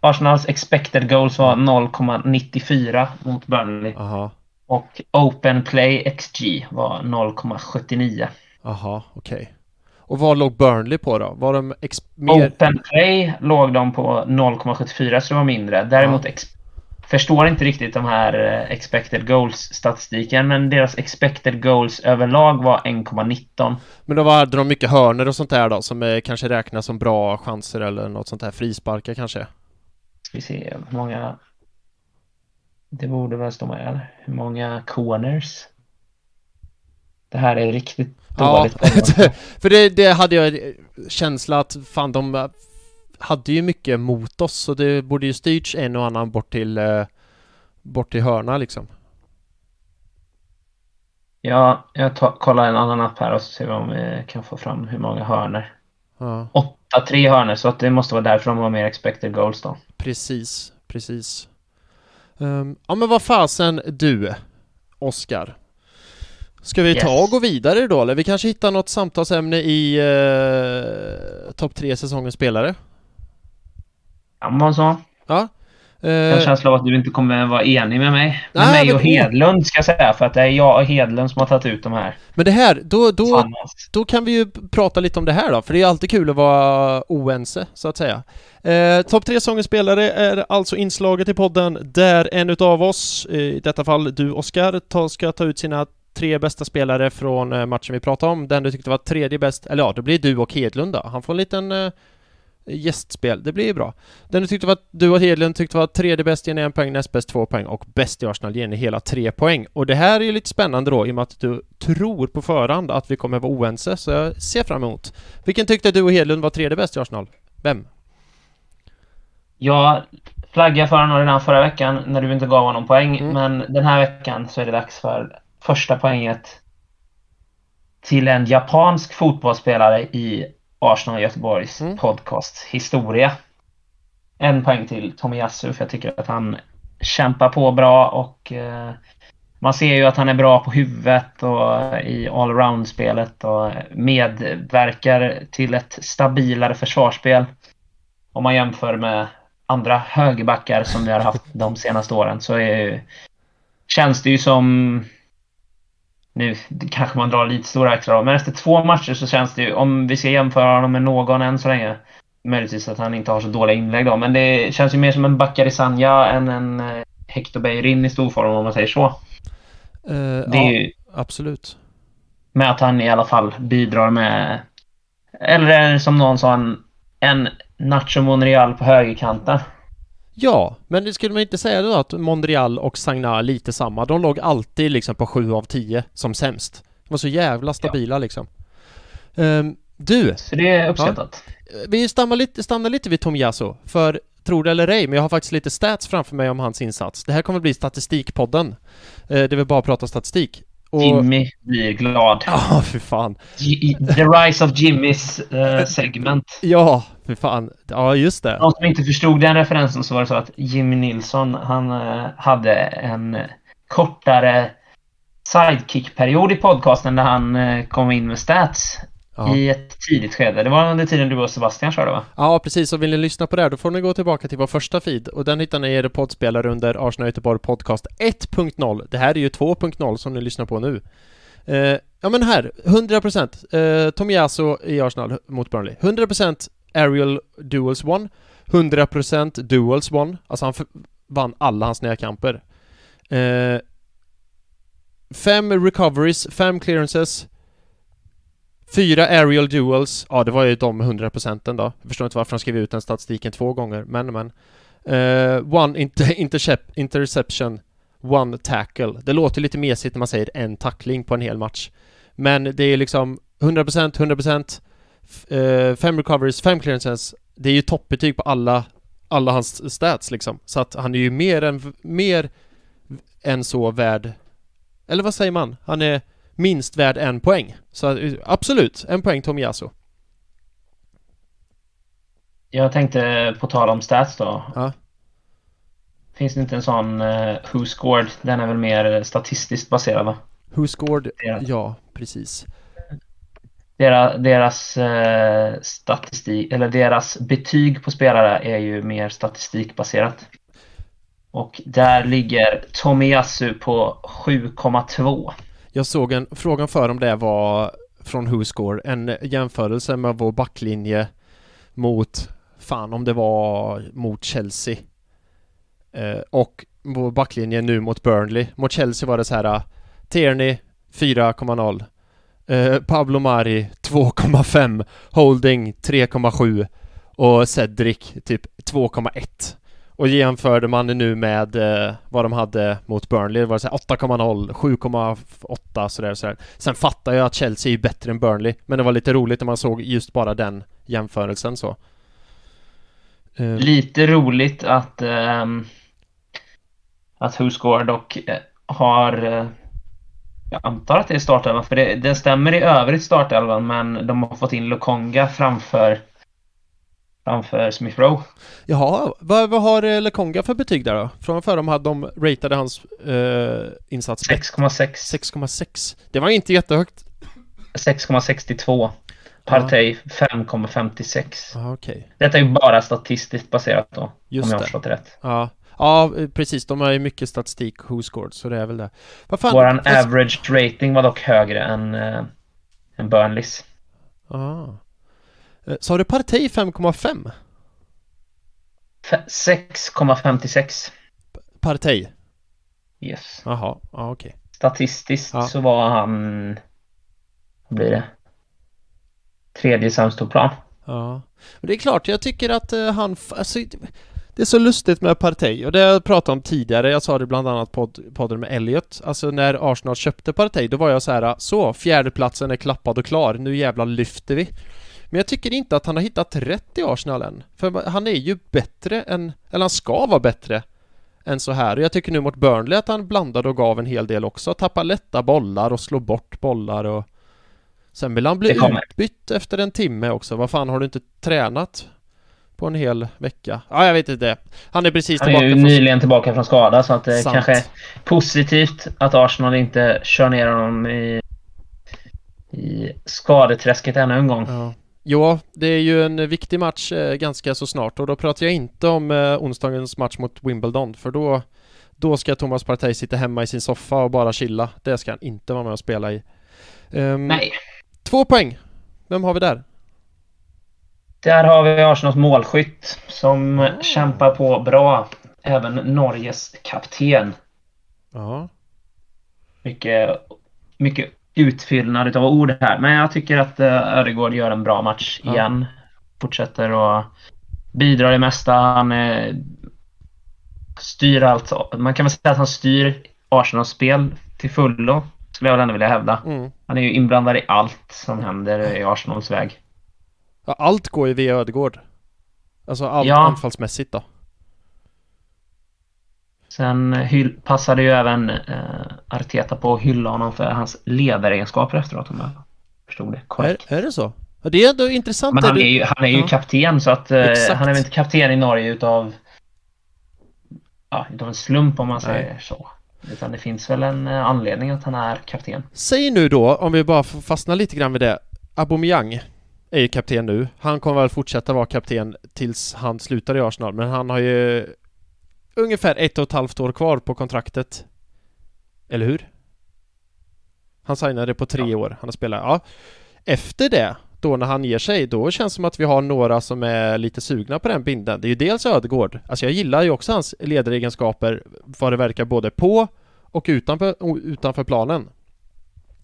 Arsenals expected goals var 0,94 mot Burnley. Aha. Och Open Play XG var 0,79. Aha, okej. Okay. Och vad låg Burnley på då? Var de mer... Open Play låg de på 0,74 så det var mindre. Däremot ja. Förstår inte riktigt de här eh, expected goals-statistiken men deras expected goals överlag var 1,19. Men då hade de mycket hörner och sånt där då som är, kanske räknas som bra chanser eller något sånt här frisparkar kanske? Ska vi se hur många det borde väl stå med hur många corners det här är riktigt dåligt. Ja, för det, det, hade jag känsla att fan de hade ju mycket mot oss så det borde ju styrts en och annan bort till eh, bort till hörna liksom. Ja, jag tar, kollar en annan app här och så ser vi om vi kan få fram hur många hörner. Ja. Åtta, tre hörner så att det måste vara därför de har mer expected goals då. Precis, precis. Um, ja men vad fasen du, Oskar. Ska vi yes. ta och gå vidare då eller? Vi kanske hittar något samtalsämne i uh, topp tre säsongens spelare? Ja men så. Ja. Uh, jag har känsla av att du inte kommer vara enig med mig. Med nej, mig och Hedlund ska jag säga för att det är jag och Hedlund som har tagit ut de här. Men det här, då, då, då kan vi ju prata lite om det här då, för det är alltid kul att vara oense så att säga. Eh, Topp tre säsongens spelare är alltså inslaget i podden där en utav oss, i detta fall du Oskar, ska ta ut sina tre bästa spelare från eh, matchen vi pratade om. Den du tyckte var tredje bäst, eller ja, det blir du och Hedlund då. Han får en liten eh, gästspel, det blir ju bra. Den du tyckte var, du och Hedlund tyckte var tredje bäst ger ni en poäng, näst bäst två poäng och bäst i Arsenal ger ni hela tre poäng. Och det här är ju lite spännande då i och med att du tror på förhand att vi kommer vara oense, så jag ser fram emot. Vilken tyckte du och Hedlund var tredje bäst i Arsenal? Vem? Jag flaggade för honom redan förra veckan när du inte gav honom poäng. Mm. Men den här veckan så är det dags för första poänget till en japansk fotbollsspelare i Arsenal Göteborgs mm. podcast historia. En poäng till Tomiyasu för jag tycker att han kämpar på bra och eh, man ser ju att han är bra på huvudet och i allround-spelet och medverkar till ett stabilare försvarsspel. Om man jämför med andra högerbackar som vi har haft de senaste åren så är, känns det ju som... Nu kanske man drar lite stora extra men efter två matcher så känns det ju, om vi ska jämföra honom med någon än så länge, möjligtvis att han inte har så dåliga inlägg då, men det känns ju mer som en Bakary Sanja än en eh, Hector Beirin i storform om man säger så. Uh, det är ju, absolut. Med att han i alla fall bidrar med, eller som någon sa, en, en Nacho Monreal på högerkanten. Ja, men det skulle man inte säga då att Monreal och Sagna är lite samma? De låg alltid liksom på 7 av 10 som sämst. De var så jävla stabila ja. liksom. Um, du! Så det är uppskattat. Ja, vi stannar lite, stannar lite vid Tomiyasu, för tro det eller ej, men jag har faktiskt lite stats framför mig om hans insats. Det här kommer bli statistikpodden. Uh, det vill bara prata statistik. Och... Jimmy blir glad. Ja, oh, för fan. The Rise of Jimmys uh, segment. Ja, för fan. Ja, just det. Någon som inte förstod den referensen så var det så att Jimmy Nilsson, han uh, hade en kortare sidekick-period i podcasten där han uh, kom in med stats ja. i ett tidigt skede. Det var under tiden du och Sebastian körde va? Ja, precis. Och vill ni lyssna på det här, då får ni gå tillbaka till vår första feed och den hittar ni i er poddspelare under Arsenal Göteborg Podcast 1.0. Det här är ju 2.0 som ni lyssnar på nu. Uh, ja men här, 100% uh, Tomiyasu i Arsenal mot Burnley. 100% Aerial Duels One 100% Duels One, alltså han vann alla hans närkamper. Eh, fem recoveries, fem clearances Fyra aerial duels, ja det var ju de 100 procenten då. Jag förstår inte varför han skrev ut den statistiken två gånger, men men. Uh, one inter interception, one tackle. Det låter lite mesigt när man säger en tackling på en hel match. Men det är liksom 100%, 100%, uh, fem recoveries, fem clearances. Det är ju toppbetyg på alla, alla hans stats liksom. Så att han är ju mer än, mer än så värd eller vad säger man? Han är minst värd en poäng. Så absolut, en poäng Tomiyasu. Jag tänkte på tal om stats då. Ja. Finns det inte en sån uh, Who Scored? Den är väl mer statistiskt baserad va? Who Scored? Ja, precis. Deras, deras uh, statistik, eller deras betyg på spelare är ju mer statistikbaserat. Och där ligger Tomiyasu på 7,2. Jag såg en, frågan för om det var från WhoScore, en jämförelse med vår backlinje mot, fan om det var mot Chelsea. Eh, och vår backlinje nu mot Burnley. Mot Chelsea var det så här eh, Tierney 4,0 eh, Pablo Mari 2,5 Holding 3,7 och Cedric typ 2,1 och jämförde man det nu med eh, vad de hade mot Burnley, det var det 8,0, 7,8 sådär, sådär. Sen fattar jag att Chelsea är bättre än Burnley, men det var lite roligt när man såg just bara den jämförelsen så. Uh. Lite roligt att um, att Who Scored och har uh, jag antar att det är startelvan, för det, det stämmer i övrigt startelvan, men de har fått in Lokonga framför framför Smith Rowe. Jaha, vad, vad har eh, Lekonga för betyg där då? Från förra de hade de ratade hans eh, insats 6,6 6,6 Det var inte jättehögt. 6,62 Partey 5,56 Aha, okay. Detta är ju bara statistiskt baserat då Just Om jag har förstått det rätt. Ja Ja, precis. De har ju mycket statistik, who scored, så det är väl det. Vad fan? Våran average rating var dock högre än, äh, än Burnleys. Ah. Eh, sa du Partey 5,5? 6,56 Partey? Yes. Jaha, ja okej. Okay. Statistiskt ja. så var han... Vad blir det? Tredje sämst på plan. Ja. Men det är klart, jag tycker att uh, han... Alltså, det är så lustigt med Partey och det har jag pratat om tidigare. Jag sa det bland annat på podden med Elliot. Alltså när Arsenal köpte Partey, då var jag så här så, fjärdeplatsen är klappad och klar. Nu jävlar lyfter vi. Men jag tycker inte att han har hittat rätt i Arsenal än. För han är ju bättre än, eller han ska vara bättre än så här. Och jag tycker nu mot Burnley att han blandade och gav en hel del också. Tappa lätta bollar och slå bort bollar och... Sen vill han bli utbytt efter en timme också. Vad fan, har du inte tränat på en hel vecka? Ja, jag vet inte. Han är precis tillbaka. Han är ju från... nyligen tillbaka från skada så att det Sant. kanske är positivt att Arsenal inte kör ner honom i, i skadeträsket ännu en gång. Ja. Ja, det är ju en viktig match eh, ganska så snart och då pratar jag inte om eh, onsdagens match mot Wimbledon för då då ska Thomas Partey sitta hemma i sin soffa och bara chilla. Det ska han inte vara med och spela i. Um, Nej. Två poäng. Vem har vi där? Där har vi Arsenals målskytt som oh. kämpar på bra. Även Norges kapten. Ja. Mycket, mycket utfyllnad av ord här. Men jag tycker att uh, Ödegård gör en bra match ja. igen. Fortsätter och bidrar det mesta. Han uh, styr allt. Man kan väl säga att han styr Arsenals spel till fullo. Skulle jag väl ändå vilja hävda. Mm. Han är ju inblandad i allt som händer i Arsenals väg. Ja, allt går ju via Ödegård. Alltså allt ja. anfallsmässigt då. Sen hyll, passade ju även eh, Arteta på att hylla honom för hans ledaregenskaper efteråt om jag förstod det korrekt. Är, är det så? Det är ändå intressant. Men han är ju, han är ju ja. kapten så att eh, han är väl inte kapten i Norge utav ja, utav en slump om man Nej. säger så. Utan det finns väl en eh, anledning att han är kapten. Säg nu då, om vi bara fastnar lite grann vid det. Aubameyang är ju kapten nu. Han kommer väl fortsätta vara kapten tills han slutar i Arsenal, men han har ju ungefär ett och ett halvt år kvar på kontraktet. Eller hur? Han signade på tre ja. år. Han har spelat, ja. Efter det, då när han ger sig, då känns det som att vi har några som är lite sugna på den binden. Det är ju dels Ödegård. Alltså jag gillar ju också hans ledaregenskaper, vad det verkar både på och utanför, utanför planen.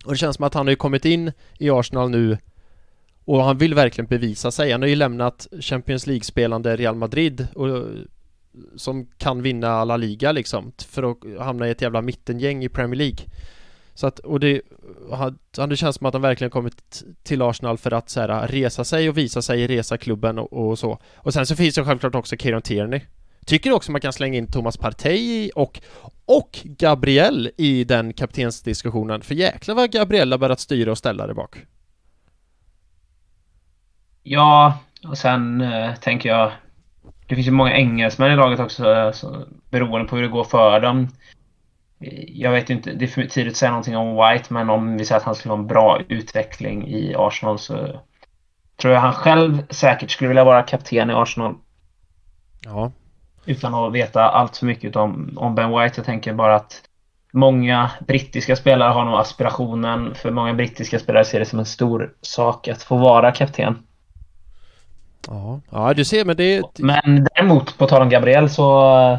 Och det känns som att han har ju kommit in i Arsenal nu och han vill verkligen bevisa sig. Han har ju lämnat Champions League-spelande Real Madrid och, som kan vinna La Liga liksom för att hamna i ett jävla mittengäng i Premier League. Så att, och det, han, det känns som att han verkligen kommit till Arsenal för att så här, resa sig och visa sig, resa klubben och, och så. Och sen så finns det självklart också Kieran Tierney. Tycker också man kan slänga in Thomas Partey och, och Gabriel i den kaptensdiskussionen. För jäklar vad Gabriel har börjat styra och ställa där bak. Ja, och sen eh, tänker jag det finns ju många engelsmän i laget också, så, beroende på hur det går för dem. Jag vet inte, det är för tidigt att säga någonting om White, men om vi säger att han skulle ha en bra utveckling i Arsenal så tror jag han själv säkert skulle vilja vara kapten i Arsenal. Ja. Utan att veta allt för mycket om, om Ben White. Jag tänker bara att många brittiska spelare har nog aspirationen. För många brittiska spelare ser det som en stor sak att få vara kapten. Ja, ja du ser men det... Men däremot på tal om Gabriel så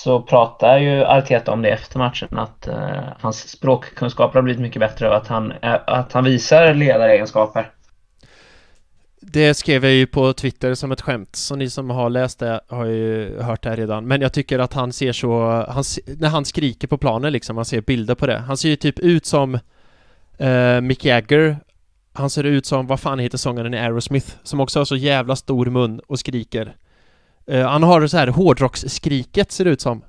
så pratar ju Arteta om det efter matchen att uh, hans språkkunskaper har blivit mycket bättre och att han, uh, att han visar ledaregenskaper. Det skrev jag ju på Twitter som ett skämt, så ni som har läst det har ju hört det här redan. Men jag tycker att han ser så, han, när han skriker på planen liksom, man ser bilder på det. Han ser ju typ ut som uh, Mick Jagger han ser ut som, vad fan heter sångaren i Aerosmith? Som också har så jävla stor mun och skriker. Uh, han har så här hårdrocksskriket ser det ut som.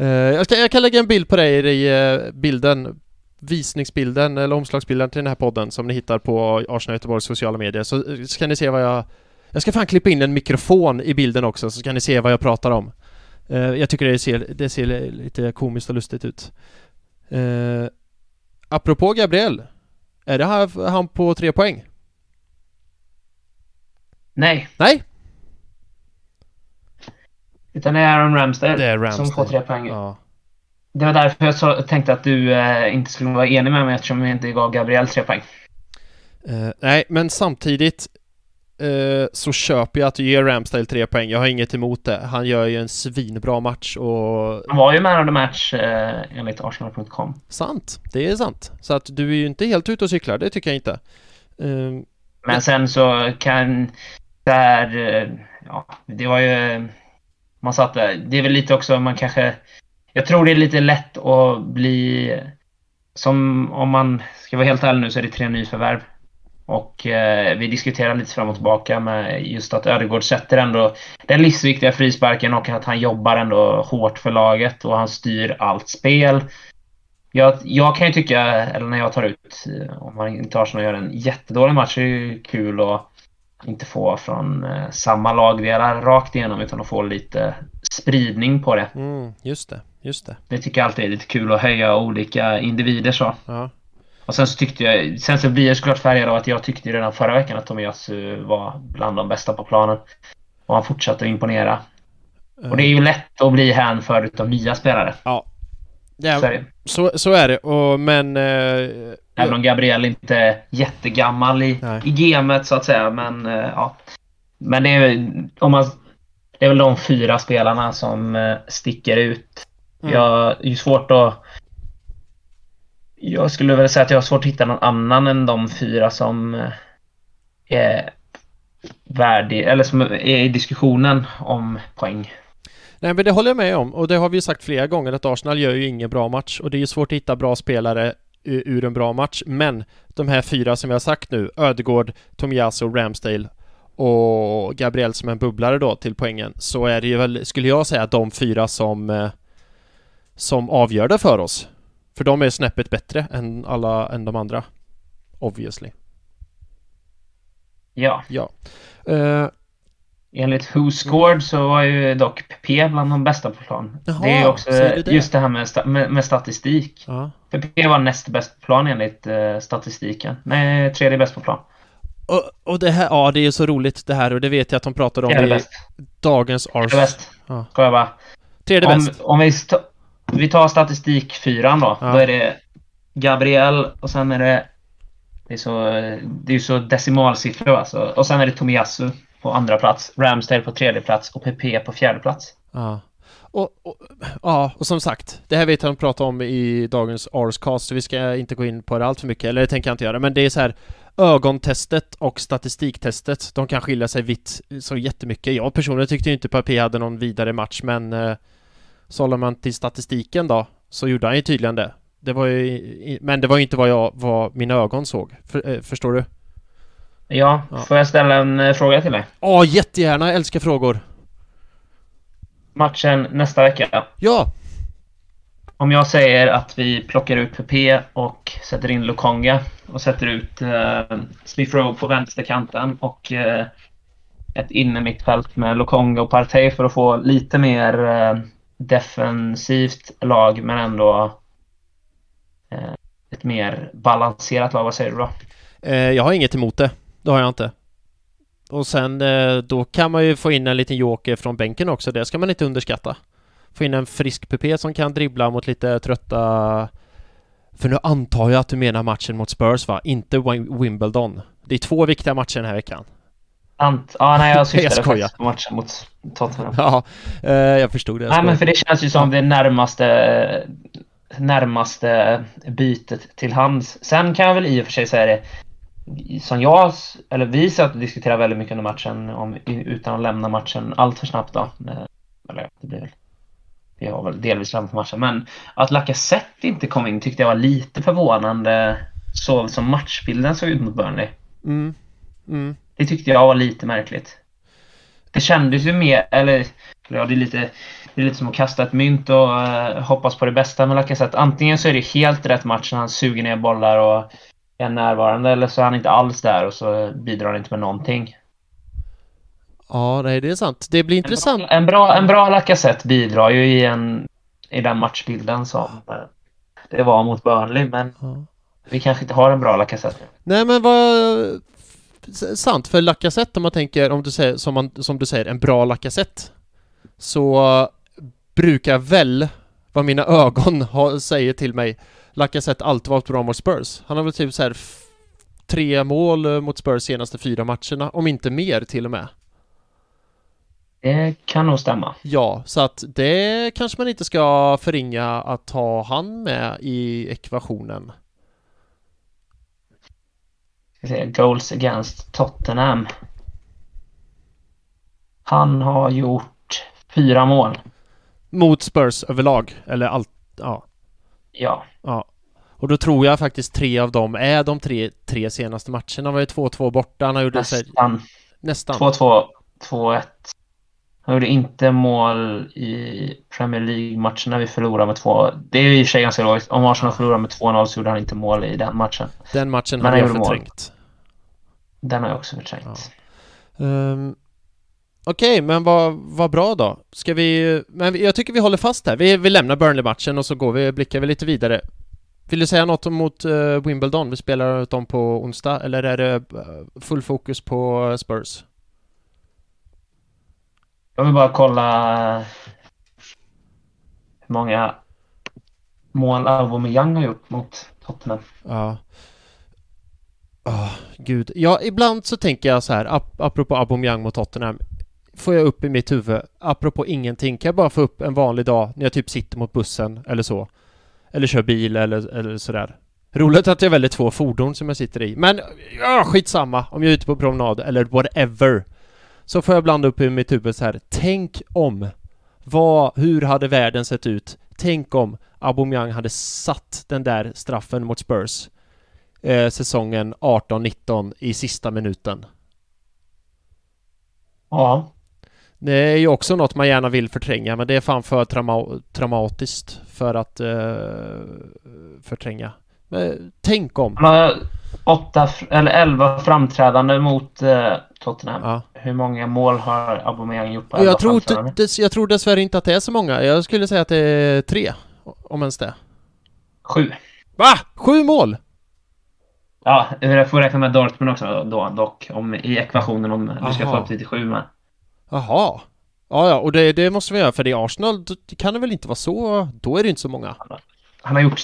Uh, jag, ska, jag kan lägga en bild på dig i eh, bilden visningsbilden eller omslagsbilden till den här podden som ni hittar på Arsenal Göteborgs sociala medier så ska ni se vad jag Jag ska fan klippa in en mikrofon i bilden också så ska ni se vad jag pratar om. jag tycker det ser, det ser lite komiskt och lustigt ut. Uh, apropå Gabriel är det han på tre poäng? Nej. Nej? Utan det är Aaron Ramsdale, det är Ramsdale. som får tre poäng. Ja. Det var därför jag så, tänkte att du eh, inte skulle vara enig med mig eftersom jag inte gav Gabriel tre poäng. Uh, nej, men samtidigt uh, så köper jag att du ger Ramsdale tre poäng. Jag har inget emot det. Han gör ju en svinbra match och... Han var ju man of the match uh, enligt Arsenal.com. Sant, det är sant. Så att du är ju inte helt ute och cyklar, det tycker jag inte. men sen så kan... Där... Ja, det var ju... Man satt där. Det är väl lite också man kanske jag tror det är lite lätt att bli... Som om man ska vara helt ärlig nu så är det tre nyförvärv. Och eh, vi diskuterar lite fram och tillbaka med just att Ödegård sätter ändå den livsviktiga frisparken och att han jobbar ändå hårt för laget och han styr allt spel. Jag, jag kan ju tycka, eller när jag tar ut, om man inte har och gör en jättedålig match, så är det ju kul att inte få från eh, samma lagdelar rakt igenom utan att få lite spridning på det. Mm, just det. Just det. Det tycker jag alltid är lite kul att höja olika individer så. Ja. Och sen så tyckte jag, sen så blir jag såklart färgad av att jag tyckte redan förra veckan att Tomiyasu var bland de bästa på planen. Och han fortsatte att imponera. Och det är ju lätt att bli hänförd utav nya spelare. Ja. ja så, är det. Så, så är det, och, men... Eh, Även om Gabriel inte är jättegammal i, i gamet så att säga, men eh, ja. Men det är, om man, det är väl de fyra spelarna som eh, sticker ut Mm. Jag är ju svårt att... Jag skulle väl säga att jag har svårt att hitta någon annan än de fyra som eh, är värdig, eller som är i diskussionen om poäng. Nej men det håller jag med om och det har vi ju sagt flera gånger att Arsenal gör ju ingen bra match och det är ju svårt att hitta bra spelare ur en bra match men de här fyra som vi har sagt nu Ödegård, Tomiasu, Ramsdale och Gabriel som en bubblare då till poängen så är det ju väl, skulle jag säga, de fyra som eh, som avgör det för oss. För de är snäppet bättre än alla, än de andra. Obviously. Ja. Ja. Uh, Enligt Who Scored så var ju dock PP bland de bästa på plan. Jaha, det är också det det? just det här med, sta med, med statistik. Ja. PP var näst bäst på plan enligt uh, statistiken. Nej, tredje bäst på plan. Och, och det här, ja det är så roligt det här och det vet jag att de pratade om i dagens Ars. Tredje bäst. Ja. Jag bara. Tredje om, bäst. Om vi, vi tar statistikfyran då. Ja. Då är det Gabriel och sen är det... Det är så, det är så decimalsiffror alltså. Och sen är det Tomiyasu på andra plats, Ramsdale på tredje plats och PP på fjärde plats. Ja. Och, och, ja, och som sagt, det här vet jag att prata om i dagens Arscast, så vi ska inte gå in på det allt för mycket, eller det tänker jag inte göra, men det är så här ögontestet och statistiktestet, de kan skilja sig vitt så jättemycket. Jag personligen tyckte inte Pape hade någon vidare match, men eh, sållar man till statistiken då, så gjorde han ju tydligen det. Det var ju, men det var ju inte vad jag, vad mina ögon såg. För, eh, förstår du? Ja, ja, får jag ställa en eh, fråga till dig? Ja, jättegärna. Jag älskar frågor. Matchen nästa vecka. Ja! Om jag säger att vi plockar ut PP och sätter in Lukonga och sätter ut uh, Smith Rowe på vänsterkanten och uh, ett inne mittfält med Lukonga och Partey för att få lite mer uh, defensivt lag men ändå eh, ett mer balanserat lag. Vad säger du då? Eh, jag har inget emot det. Det har jag inte. Och sen eh, då kan man ju få in en liten joker från bänken också. Det ska man inte underskatta få in en frisk PP som kan dribbla mot lite trötta... För nu antar jag att du menar matchen mot Spurs va? Inte Wimbledon. Det är två viktiga matcher den här veckan. Ant ja, nej jag syftade faktiskt på matchen mot Tottenham. Ja, eh, jag förstod det. nej, men för det känns ju som det närmaste närmaste bytet till hands. Sen kan jag väl i och för sig säga det som jag, eller vi satt och diskuterade väldigt mycket under matchen om, utan att lämna matchen allt för snabbt då. Eh, eller det blir väl vi har väl delvis lämnat matchen, men att Lacazette inte kom in tyckte jag var lite förvånande så som matchbilden såg ut mot Burnley. Mm. Mm. Det tyckte jag var lite märkligt. Det kändes ju mer, eller ja, det är lite, det är lite som att kasta ett mynt och uh, hoppas på det bästa med Lacazette. Antingen så är det helt rätt match när han suger ner bollar och är närvarande eller så är han inte alls där och så bidrar han inte med någonting. Ja, nej, det är sant. Det blir intressant. En bra, en bra, en bra Lacazette bidrar ju i, en, i den matchbilden som det var mot Burnley, men ja. vi kanske inte har en bra Lacazette. Nej, men vad... Sant, för Lacazette om man tänker, om du säger, som, man, som du säger, en bra Lacazette så brukar väl, vad mina ögon har, säger till mig, Lacazette alltid varit bra mot Spurs. Han har väl typ så här tre mål mot Spurs senaste fyra matcherna, om inte mer till och med. Det kan nog stämma. Ja, så att det kanske man inte ska förringa att ha han med i ekvationen. Ska se, goals against Tottenham. Han har gjort fyra mål. Mot Spurs överlag, eller allt, ja. Ja. Ja. Och då tror jag faktiskt tre av dem är de tre, tre senaste matcherna. Han var ju 2-2 borta, han gjorde Nästan. Sig... Nästan. 2-2, 2-1 han gjorde inte mål i Premier League-matcherna vi förlorade med två. Det är i och för sig ganska logiskt. Om Arsenal förlorade med 2-0 så gjorde han inte mål i den matchen. Den matchen har jag förträngt. Mål. Den har jag också förträngt. Ja. Um, Okej, okay, men vad, vad bra då. Ska vi... Men jag tycker vi håller fast här. Vi, vi lämnar Burnley-matchen och så går vi, blickar vi lite vidare. Vill du säga något mot uh, Wimbledon? Vi spelar dem på onsdag, eller är det uh, full fokus på Spurs? Jag vill bara kolla hur många mål Aubameyang har gjort mot Tottenham. Ja. Oh, gud. Ja, ibland så tänker jag så här, ap apropå Aubameyang mot Tottenham. Får jag upp i mitt huvud, apropå ingenting, kan jag bara få upp en vanlig dag när jag typ sitter mot bussen eller så? Eller kör bil eller, eller sådär. Roligt att jag väljer två fordon som jag sitter i, men ja, skitsamma om jag är ute på promenad eller whatever så får jag blanda upp i mitt huvud så här. Tänk om. Vad, hur hade världen sett ut? Tänk om Aubameyang hade satt den där straffen mot Spurs eh, säsongen 18-19 i sista minuten. Ja. Det är ju också något man gärna vill förtränga men det är fan för trauma traumatiskt för att eh, förtränga. Men, tänk om. Åtta eller elva framträdande mot eh, Tottenham. Ja. Hur många mål har Aubameyang gjort på jag tror, dess, jag tror dessvärre inte att det är så många. Jag skulle säga att det är tre, om ens det. Sju. Va? Sju mål? Ja, jag får räkna med Dortmund också då, dock, om, i ekvationen om Aha. du ska få upp till med. Jaha. Ja, ja, och det, det måste vi göra för i Arsenal det kan det väl inte vara så, då är det inte så många. Han har gjort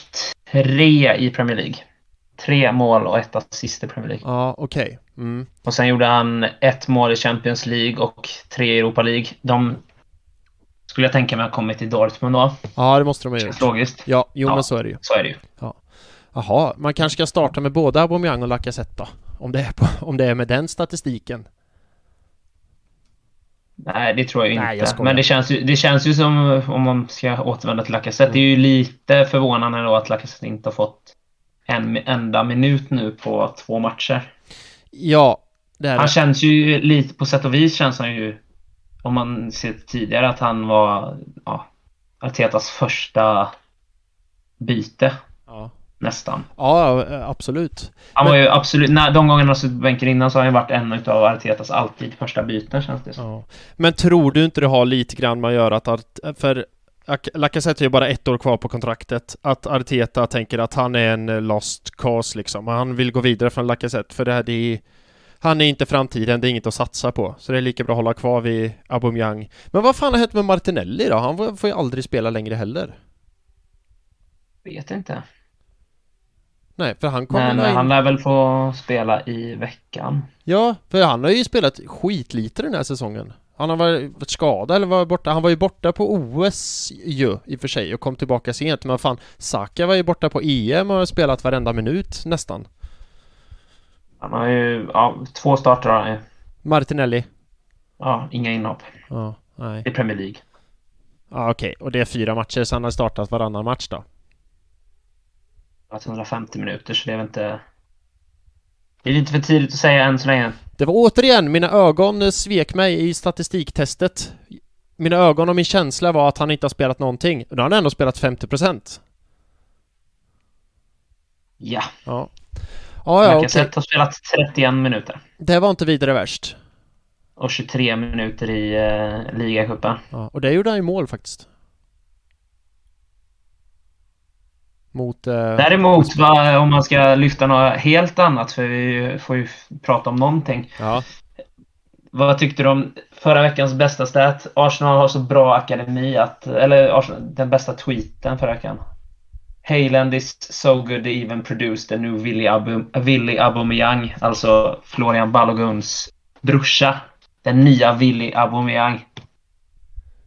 tre i Premier League. Tre mål och ett assist i Premier League. Ja, okej. Okay. Mm. Och sen gjorde han ett mål i Champions League och tre i Europa League. De skulle jag tänka mig har kommit till Dortmund då. Ja, det måste de ha gjort. Logiskt. Ja, jo ja, men så är det ju. Så är det ju. Ja. Jaha, man kanske ska starta med både Aubameyang och Lacazette då? Om det är, på, om det är med den statistiken. Nej, det tror jag inte. Nej, jag Men det känns, ju, det känns ju som, om man ska återvända till Lacazette, mm. det är ju lite förvånande då att Lacazette inte har fått en enda minut nu på två matcher. Ja, det är Han det. känns ju lite, på sätt och vis känns han ju, om man ser tidigare, att han var ja, Artetas första byte. Nästan. Ja, absolut. Han var Men... ju absolut, när, de gångerna han suttit på bänken innan så har han varit en av Artetas alltid första byten känns det som. Ja. Men tror du inte det har lite grann med att göra att, för Lacazette är ju bara ett år kvar på kontraktet. Att Arteta tänker att han är en lost cause liksom. Han vill gå vidare från Lacazette för det här det är han är inte framtiden, det är inget att satsa på. Så det är lika bra att hålla kvar vid Aubameyang. Men vad fan har hänt med Martinelli då? Han får ju aldrig spela längre heller. Vet inte. Nej, för han kommer Men in... han lär väl få spela i veckan. Ja, för han har ju spelat skitlite den här säsongen. Han har varit skadad eller var borta. Han var ju borta på OS ju i och för sig och kom tillbaka sent. Men fan, Saka var ju borta på EM och har spelat varenda minut nästan. Han har ju, ja, två starter har han ju. Martinelli? Ja, inga inhopp. Ja, nej. I Premier League. Ja, okej. Okay. Och det är fyra matcher så han har startat varannan match då? 150 minuter så det är väl inte... Det är lite för tidigt att säga än så länge. Det var återigen, mina ögon svek mig i statistiktestet. Mina ögon och min känsla var att han inte har spelat någonting. Nu har han ändå spelat 50%. Ja. Ja. Ja, ja, okay. har spelat 31 minuter. Det var inte vidare värst. Och 23 minuter i uh, ligacupen. Ja, och det gjorde han ju mål faktiskt. Mot... Uh, Däremot, va, om man ska lyfta något helt annat, för vi får ju prata om någonting. Ja. Vad tyckte du om förra veckans bästa stat? Arsenal har så bra akademi att... Eller Arsenal, den bästa tweeten förra veckan. Hayland is so good they even produced a new Willy, Abu, Willy Aubameyang, alltså Florian Baloguns brorsa. Den nya Willy Aubameyang.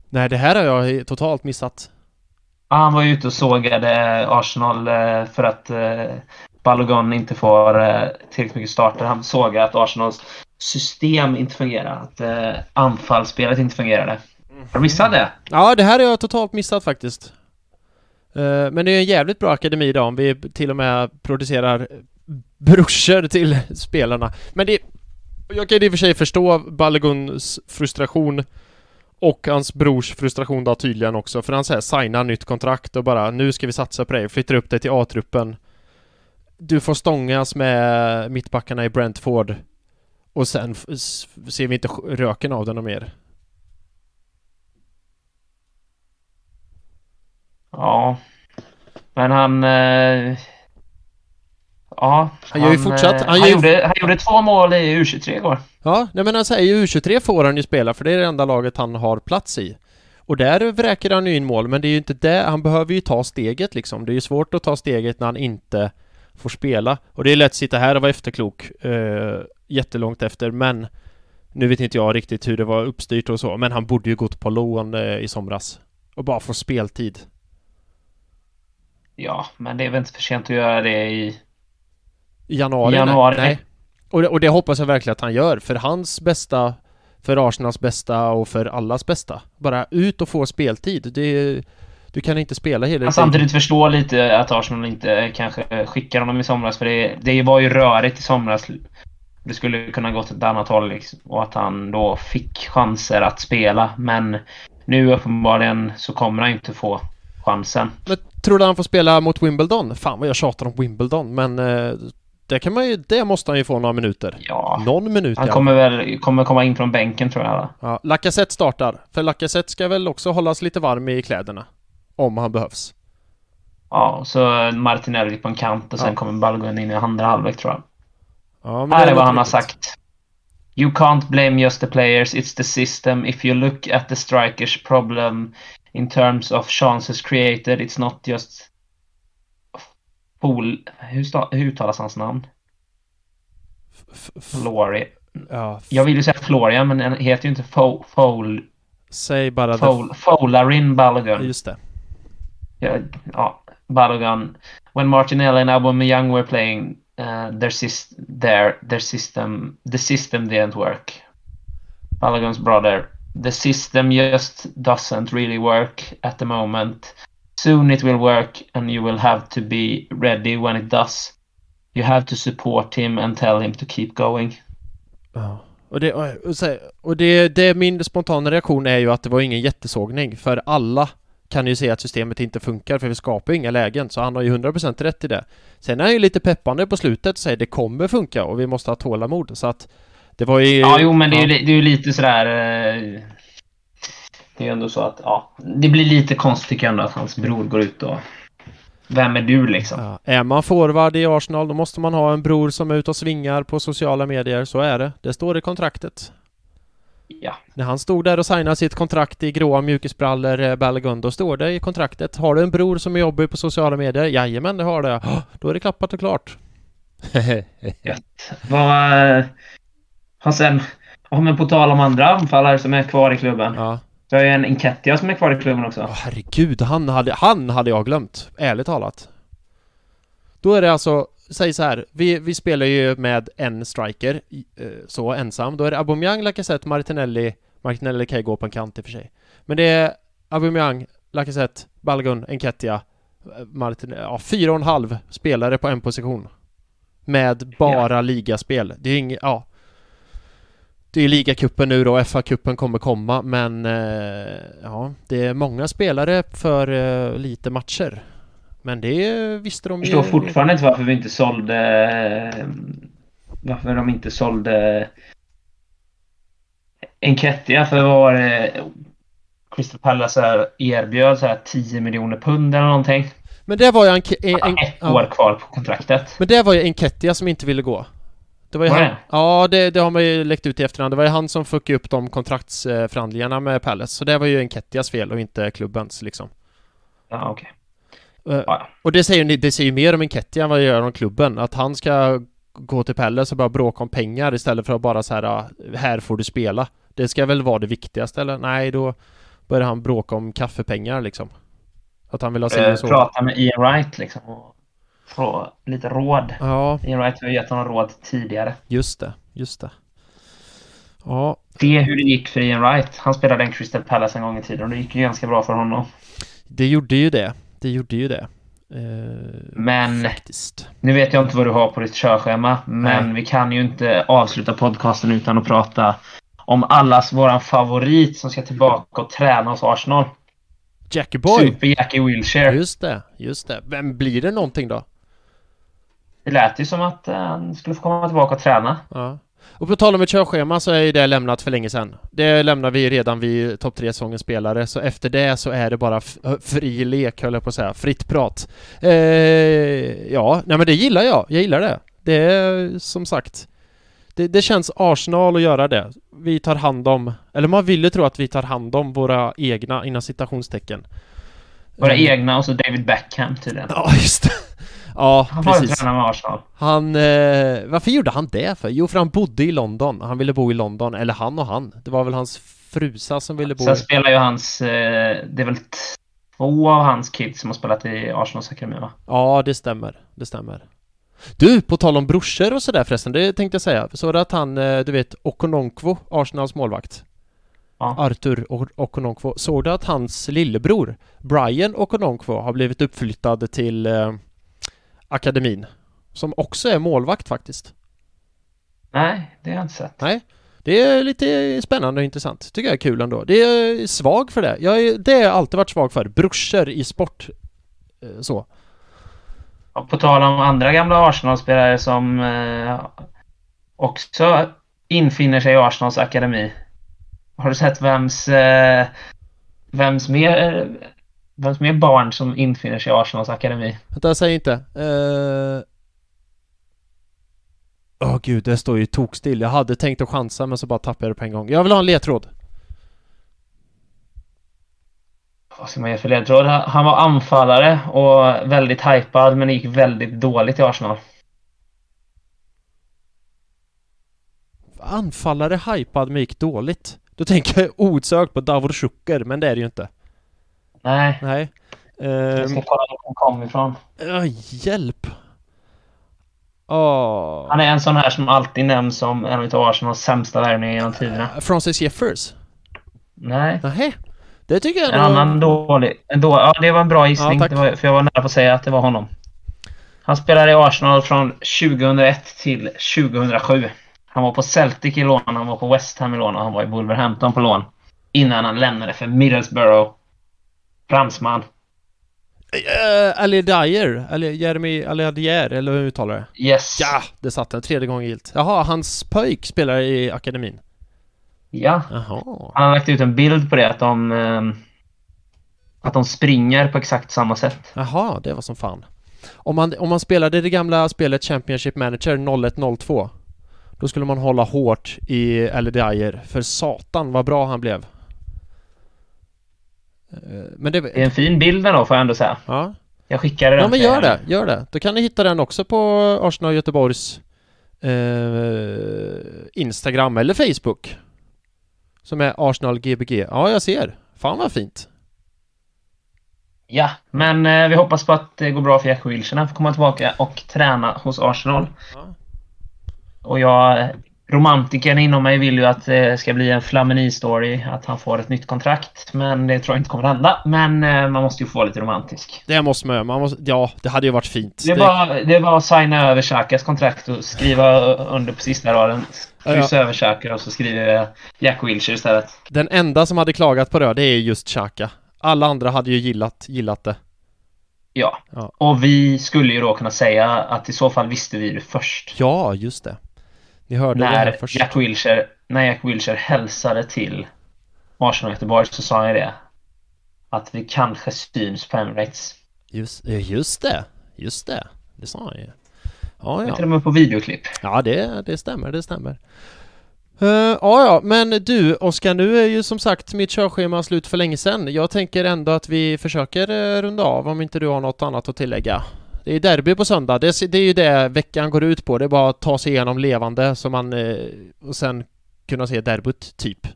Nej, det här har jag totalt missat. Ja, han var ju ute och sågade Arsenal eh, för att eh, Balogun inte får eh, tillräckligt mycket starter. Han såg att Arsenals system inte fungerar. Att anfallsspelet inte fungerade. Har du missat det? Ja, det här har jag totalt missat faktiskt. Eh, men det är en jävligt bra akademi idag om vi till och med producerar brorsor till spelarna. Men det... Jag kan i och för sig förstå Baloguns frustration och hans brors frustration då tydligen också, för han säger signar nytt kontrakt och bara nu ska vi satsa på dig, flyttar upp dig till A-truppen. Du får stångas med mittbackarna i Brentford och sen ser vi inte röken av den mer. Ja. Men han... Eh, ja. Han gör ju fortsatt... Eh, han, han, gjorde, han gjorde två mål i U23 igår. Ja, nej men säger ju U23 får han ju spela för det är det enda laget han har plats i. Och där vräker han ju in mål, men det är ju inte det, han behöver ju ta steget liksom. Det är ju svårt att ta steget när han inte får spela. Och det är lätt att sitta här och vara efterklok eh, jättelångt efter, men nu vet inte jag riktigt hur det var uppstyrt och så, men han borde ju gått på lån eh, i somras. Och bara få speltid. Ja, men det är väl inte för sent att göra det i... I januari? januari. Nej. Och, det, och det hoppas jag verkligen att han gör, för hans bästa, för Arsenals bästa och för allas bästa. Bara ut och få speltid. Det, du kan inte spela hela tiden. Samtidigt förstå lite att Arsenal inte kanske skickar honom i somras, för det, det var ju rörigt i somras. Det skulle kunna gått ett annat håll liksom, och att han då fick chanser att spela, men nu uppenbarligen så kommer han inte få chansen. Men tror du han får spela mot Wimbledon? Fan vad jag tjatar om Wimbledon, men eh, det kan man ju, det måste han ju få några minuter. Ja. Någon minut Han kommer väl kommer komma in från bänken tror jag. Ja, Lacazette startar. För Lacazette ska väl också hållas lite varm i kläderna. Om han behövs. Ja, så Martinelli på en kant och sen ja. kommer Balogun in i andra halvlek tror jag. Ja, Här är vad han har sagt. You can't blame just the players, it's the system. If you look at the strikers problem in terms of chances created, it's not just Pol... Hur, hur uttalas hans namn? Flori. Ja. Jag vill ju säga Florian, men den heter ju inte Fo Fol... Säg bara Fol. Folarin Balogun. Just det. Ja, ja, Balogun. When Martinelli and Aubameyang were playing, uh, their, syst- their, their system, the system didn't work. Balogun's brother, the system just doesn't really work at the moment. Soon it will work and you will have to be ready when it does. You have to support him and tell him to keep going. Ja. Och, det, och det, det, min spontana reaktion är ju att det var ingen jättesågning för alla kan ju se att systemet inte funkar för vi skapar inga lägen så han har ju 100% rätt i det. Sen är han ju lite peppande på slutet och säger det kommer funka och vi måste ha tålamod så att det var ju... Ja, jo men det är ju, det är ju lite sådär... Det är ändå så att, ja, det blir lite konstigt ändå att hans bror går ut och vem är du liksom? Ja. Är man forward i Arsenal då måste man ha en bror som är ute och svingar på sociala medier. Så är det. Det står i kontraktet. Ja. När han stod där och signade sitt kontrakt i gråa mjukisbrallor, eh, Balagun, då står det i kontraktet. Har du en bror som jobbar på sociala medier? Jajamän, det har det. Då är det klappat och klart. Gött. Vad... Har sen... Ja, men på tal om andra anfallare som är kvar i klubben. Ja. Du har ju en Enketia som är kvar i klubben också. Oh, herregud, han hade, han hade jag glömt. Ärligt talat. Då är det alltså, säg så här, vi, vi spelar ju med en striker, eh, så ensam. Då är det Aubameyang, Lacazette, Martinelli. Martinelli kan ju gå på en kant i och för sig. Men det är Aubameyang, Lacazette, Balgun, Enketia, eh, Martin, ja, fyra och en halv spelare på en position. Med bara ja. ligaspel. Det är inget, ja det är ligacupen nu då, FA-cupen kommer komma men eh, ja, det är många spelare för eh, lite matcher. Men det visste de ju. Jag förstår fortfarande inte varför vi inte sålde eh, varför de inte sålde Enketia för vad var det Crystal Palace erbjöd så här 10 miljoner pund eller någonting. Men det var ju en, en, en, ett år kvar på kontraktet. Men det var ju Enketia som inte ville gå. Det var ju var han, det? Ja, det, det har man ju läckt ut i efterhand. Det var ju han som fuckade upp de kontraktsförhandlingarna med Palace. Så det var ju en Kettias fel och inte klubbens liksom. Ja, okej. Okay. Uh, ja. Och det säger, det säger mer om en Kettia än vad det gör om klubben. Att han ska gå till Palace och bara bråka om pengar istället för att bara så här, här får du spela. Det ska väl vara det viktigaste eller? Nej, då börjar han bråka om kaffepengar liksom. Att han vill ha sin uh, Prata med Ian Wright liksom. Och få lite råd. Ja. Ian Wright har gett honom råd tidigare. Just det, just det. Ja. Se hur det gick för Ian Wright. Han spelade en Crystal Palace en gång i tiden och det gick ju ganska bra för honom. Det gjorde ju det. Det gjorde ju det. Eh, men faktiskt. nu vet jag inte vad du har på ditt körschema, men Nej. vi kan ju inte avsluta podcasten utan att prata om allas våran favorit som ska tillbaka och träna hos Arsenal. Jackie Boy! Super Jackie Wilshire. Just det, just det. Vem blir det någonting då? Det lät ju som att eh, han skulle få komma tillbaka och träna. Ja. Och på tal om ett körschema så är ju det lämnat för länge sedan. Det lämnar vi redan vid topp 3 säsongens spelare, så efter det så är det bara fri lek, höll jag på att säga. Fritt prat. Eh, ja, nej men det gillar jag. Jag gillar det. Det är som sagt det, det, känns Arsenal att göra det. Vi tar hand om, eller man vill ju tro att vi tar hand om våra egna inom citationstecken. Våra mm. egna och så David Beckham tydligen. Ja, just det. Ja, han precis. Han med Arsenal. Han, eh, varför gjorde han det för? Jo, för han bodde i London. Han ville bo i London. Eller han och han. Det var väl hans frusa som ville bo Sen spelar ju hans, eh, det är väl två av hans kids som har spelat i Arsenals akademi va? Ja, det stämmer. Det stämmer. Du, på tal om brorsor och sådär förresten, det tänkte jag säga. Så det att han, eh, du vet, Okononkwo, Arsenals målvakt. Ja. Arthur Okononkwo. Såg du att hans lillebror, Brian Okononkwo, har blivit uppflyttad till eh, akademin? Som också är målvakt faktiskt. Nej, det har jag inte sett. Nej. Det är lite spännande och intressant. Tycker jag är kul ändå. Det är svag för det. Jag är, det har jag alltid varit svag för. Brorsor i sport. Eh, så. Och på tal om andra gamla Arsenal-spelare som eh, också infinner sig i Arsenals akademi. Har du sett vems, eh, vems, mer, vems mer barn som infinner sig i Arsenals akademi? Vänta, säg inte. Uh... Åh oh, gud, det står ju tokstill. Jag hade tänkt att chansa men så bara tappade jag det på en gång. Jag vill ha en ledtråd vad ska man ge för ledtråd? Han var anfallare och väldigt hypad men det gick väldigt dåligt i Arsenal. Anfallare hypad men gick dåligt? Då tänker jag osökt på Davor Schucker, men det är det ju inte. Nej. Nej. Jag ska ehm. kolla var han kom ifrån. Ja, hjälp! Oh. Han är en sån här som alltid nämns som en av Arsenals sämsta värvningar genom tiderna. Francis Jeffers? Nej. Nej. Det tycker jag En nog... annan dålig. En då, ja, det var en bra gissning. Ja, var, för jag var nära på att säga att det var honom. Han spelade i Arsenal från 2001 till 2007. Han var på Celtic i lån, han var på West Ham i lån och han var i Wolverhampton på lån. Innan han lämnade för Middlesbrough. Fransman. Uh, Ali Dyer, eller Jeremy Aliadier, eller hur uttalar det? Yes. Ja, det satt den tredje gången gilt. Jaha, hans pojk spelar i akademin. Ja. Jaha. Han har lagt ut en bild på det att de... Eh, att de springer på exakt samma sätt. Jaha, det var som fan. Om man, om man spelade det gamla spelet Championship Manager 0102 Då skulle man hålla hårt i Ali Dyer, för satan vad bra han blev. Eh, Men det... Det är en fin bild ändå får jag ändå säga. Ja. Jag skickar den Ja men gör det, gör det. Då kan ni hitta den också på Arsenal Göteborgs eh, Instagram eller Facebook. Som är Arsenal Gbg. Ja, jag ser. Fan vad fint. Ja, men eh, vi hoppas på att det går bra för Jack Wilshere. Han får komma tillbaka och träna hos Arsenal. Ja. Och jag, romantikern inom mig vill ju att det ska bli en Flamini-story, att han får ett nytt kontrakt. Men det tror jag inte kommer hända. Men eh, man måste ju få lite romantisk. Det måste man man måste, Ja, det hade ju varit fint. Det var, det var att signa över Xhakas kontrakt och skriva under på sista raden. Kryssa över Xhaka och så skriver jag Jack Wilshere istället. Den enda som hade klagat på det, det är just Xhaka. Alla andra hade ju gillat, gillat det. Ja. Ja. Och vi skulle ju då kunna säga att i så fall visste vi det först. Ja, just det. Ni hörde det här när först. Jack Wilshere, när Jack Wilshere hälsade till Arsenal Göteborg så sa jag det. Att vi kanske syns på Emirates. Just, eh, just det, just det. Det sa han ju. Ja, Till ja. och med på videoklipp. Ja, det, det stämmer, det stämmer. Uh, ja, ja, men du Oskar, nu är ju som sagt mitt körschema slut för länge sedan. Jag tänker ändå att vi försöker uh, runda av om inte du har något annat att tillägga. Det är derby på söndag, det, det är ju det veckan går ut på. Det är bara att ta sig igenom levande så man uh, och sen kunna se derbyt, typ.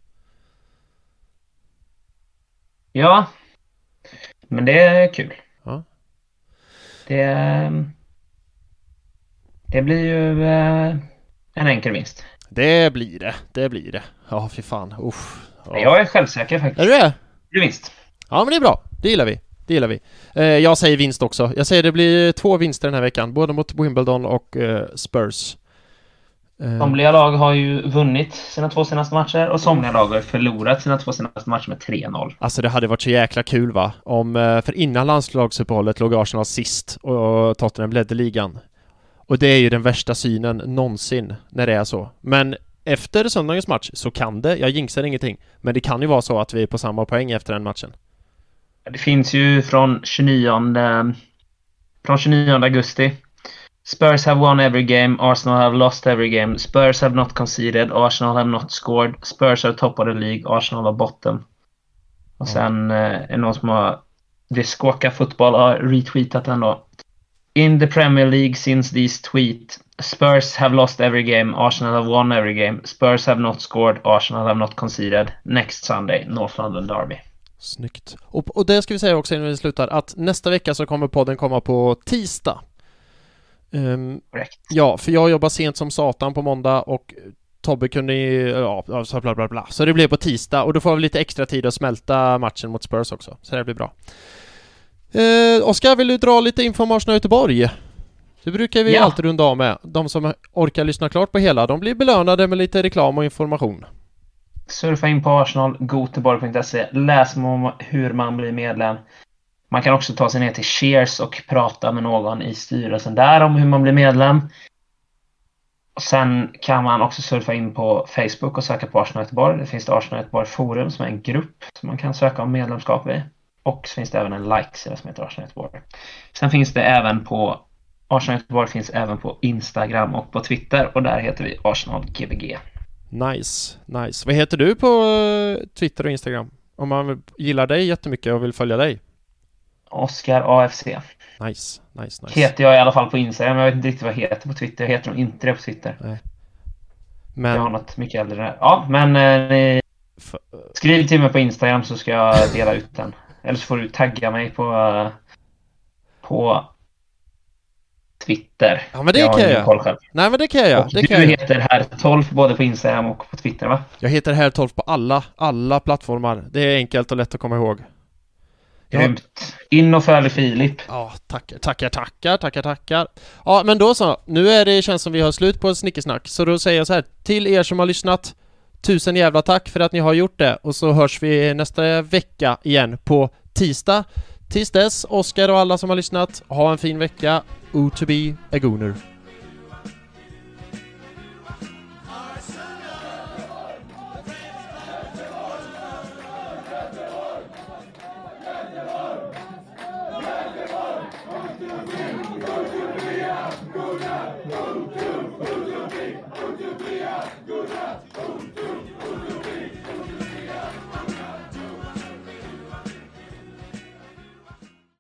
Ja. Men det är kul. Ja. Det... Det blir ju eh, en enkel vinst. Det blir det, det blir det. Ja, fy fan. Uff. Ja. Jag är självsäker faktiskt. Är du det? Det blir vinst. Ja, men det är bra. Det gillar vi. Det gillar vi. Eh, jag säger vinst också. Jag säger det blir två vinster den här veckan, både mot Wimbledon och eh, Spurs. Eh, Somliga lag har ju vunnit sina två senaste matcher och somliga lag har förlorat sina två senaste matcher med 3-0. Alltså det hade varit så jäkla kul va? Om, för innan landslagsuppehållet låg Arsenal sist och Tottenham ledde ligan. Och det är ju den värsta synen någonsin när det är så. Men efter söndagens match så kan det, jag jinxar ingenting, men det kan ju vara så att vi är på samma poäng efter den matchen. Det finns ju från 29, från 29 augusti. Spurs have won every game, Arsenal have lost every game, Spurs have not conceded, Arsenal have not scored, Spurs are top of the League, Arsenal are bottom. Och sen eh, är det någon som har... Viscoka Fotboll har retweetat den då. In the Premier League since these tweet, Spurs have lost every game, Arsenal have won every game, Spurs have not scored, Arsenal have not conceded. Next Sunday, North London Derby. Snyggt. Och, och det ska vi säga också innan vi slutar, att nästa vecka så kommer podden komma på tisdag. Korrekt. ja, för jag jobbar sent som satan på måndag och Tobbe kunde ju, ja, bla bla bla. Så det blir på tisdag och då får vi lite extra tid att smälta matchen mot Spurs också. Så det blir bra. Eh, Oskar, vill du dra lite info om Göteborg? Det brukar vi Ja. alltid runda av med. De som orkar lyssna klart på hela, de blir belönade med lite reklam och information. Surfa in på arsenalgoteborg.se. Läs om hur man blir medlem. Man kan också ta sig ner till Cheers och prata med någon i styrelsen där om hur man blir medlem. Och sen kan man också surfa in på Facebook och söka på Arsenal Göteborg. Det finns det Arsenal Göteborg Forum som är en grupp som man kan söka om medlemskap i. Och så finns det även en like-sida som heter Arsenal Göteborg. Sen finns det även på Arsenal Göteborg finns även på Instagram och på Twitter och där heter vi Arsenal Gbg. Nice, nice. Vad heter du på eh, Twitter och Instagram? Om man gillar dig jättemycket och vill följa dig? Oscar AFC. Nice, nice, nice. Heter jag i alla fall på Instagram. Jag vet inte riktigt vad jag heter på Twitter. Jag heter nog inte det på Twitter. Men... Jag har något mycket äldre där. Ja, men eh, ni... Skriv till mig på Instagram så ska jag dela ut den. Eller så får du tagga mig på... eh, På... Twitter. Ja men det jag kan jag. Nej men det kan jag. Det du kan heter herr 12 både på Instagram och på Twitter va? Jag heter herr 12 på alla, alla plattformar. Det är enkelt och lätt att komma ihåg. Grymt. In och följ Filip. Ja, tackar, tackar, tackar, tackar, tackar. Ja, men då så. Nu är det, känns som vi har slut på snickesnack. Så då säger jag så här, till er som har lyssnat, tusen jävla tack för att ni har gjort det. Och så hörs vi nästa vecka igen på tisdag. Tills dess, Oskar och alla som har lyssnat, ha en fin vecka. O to be a gooner.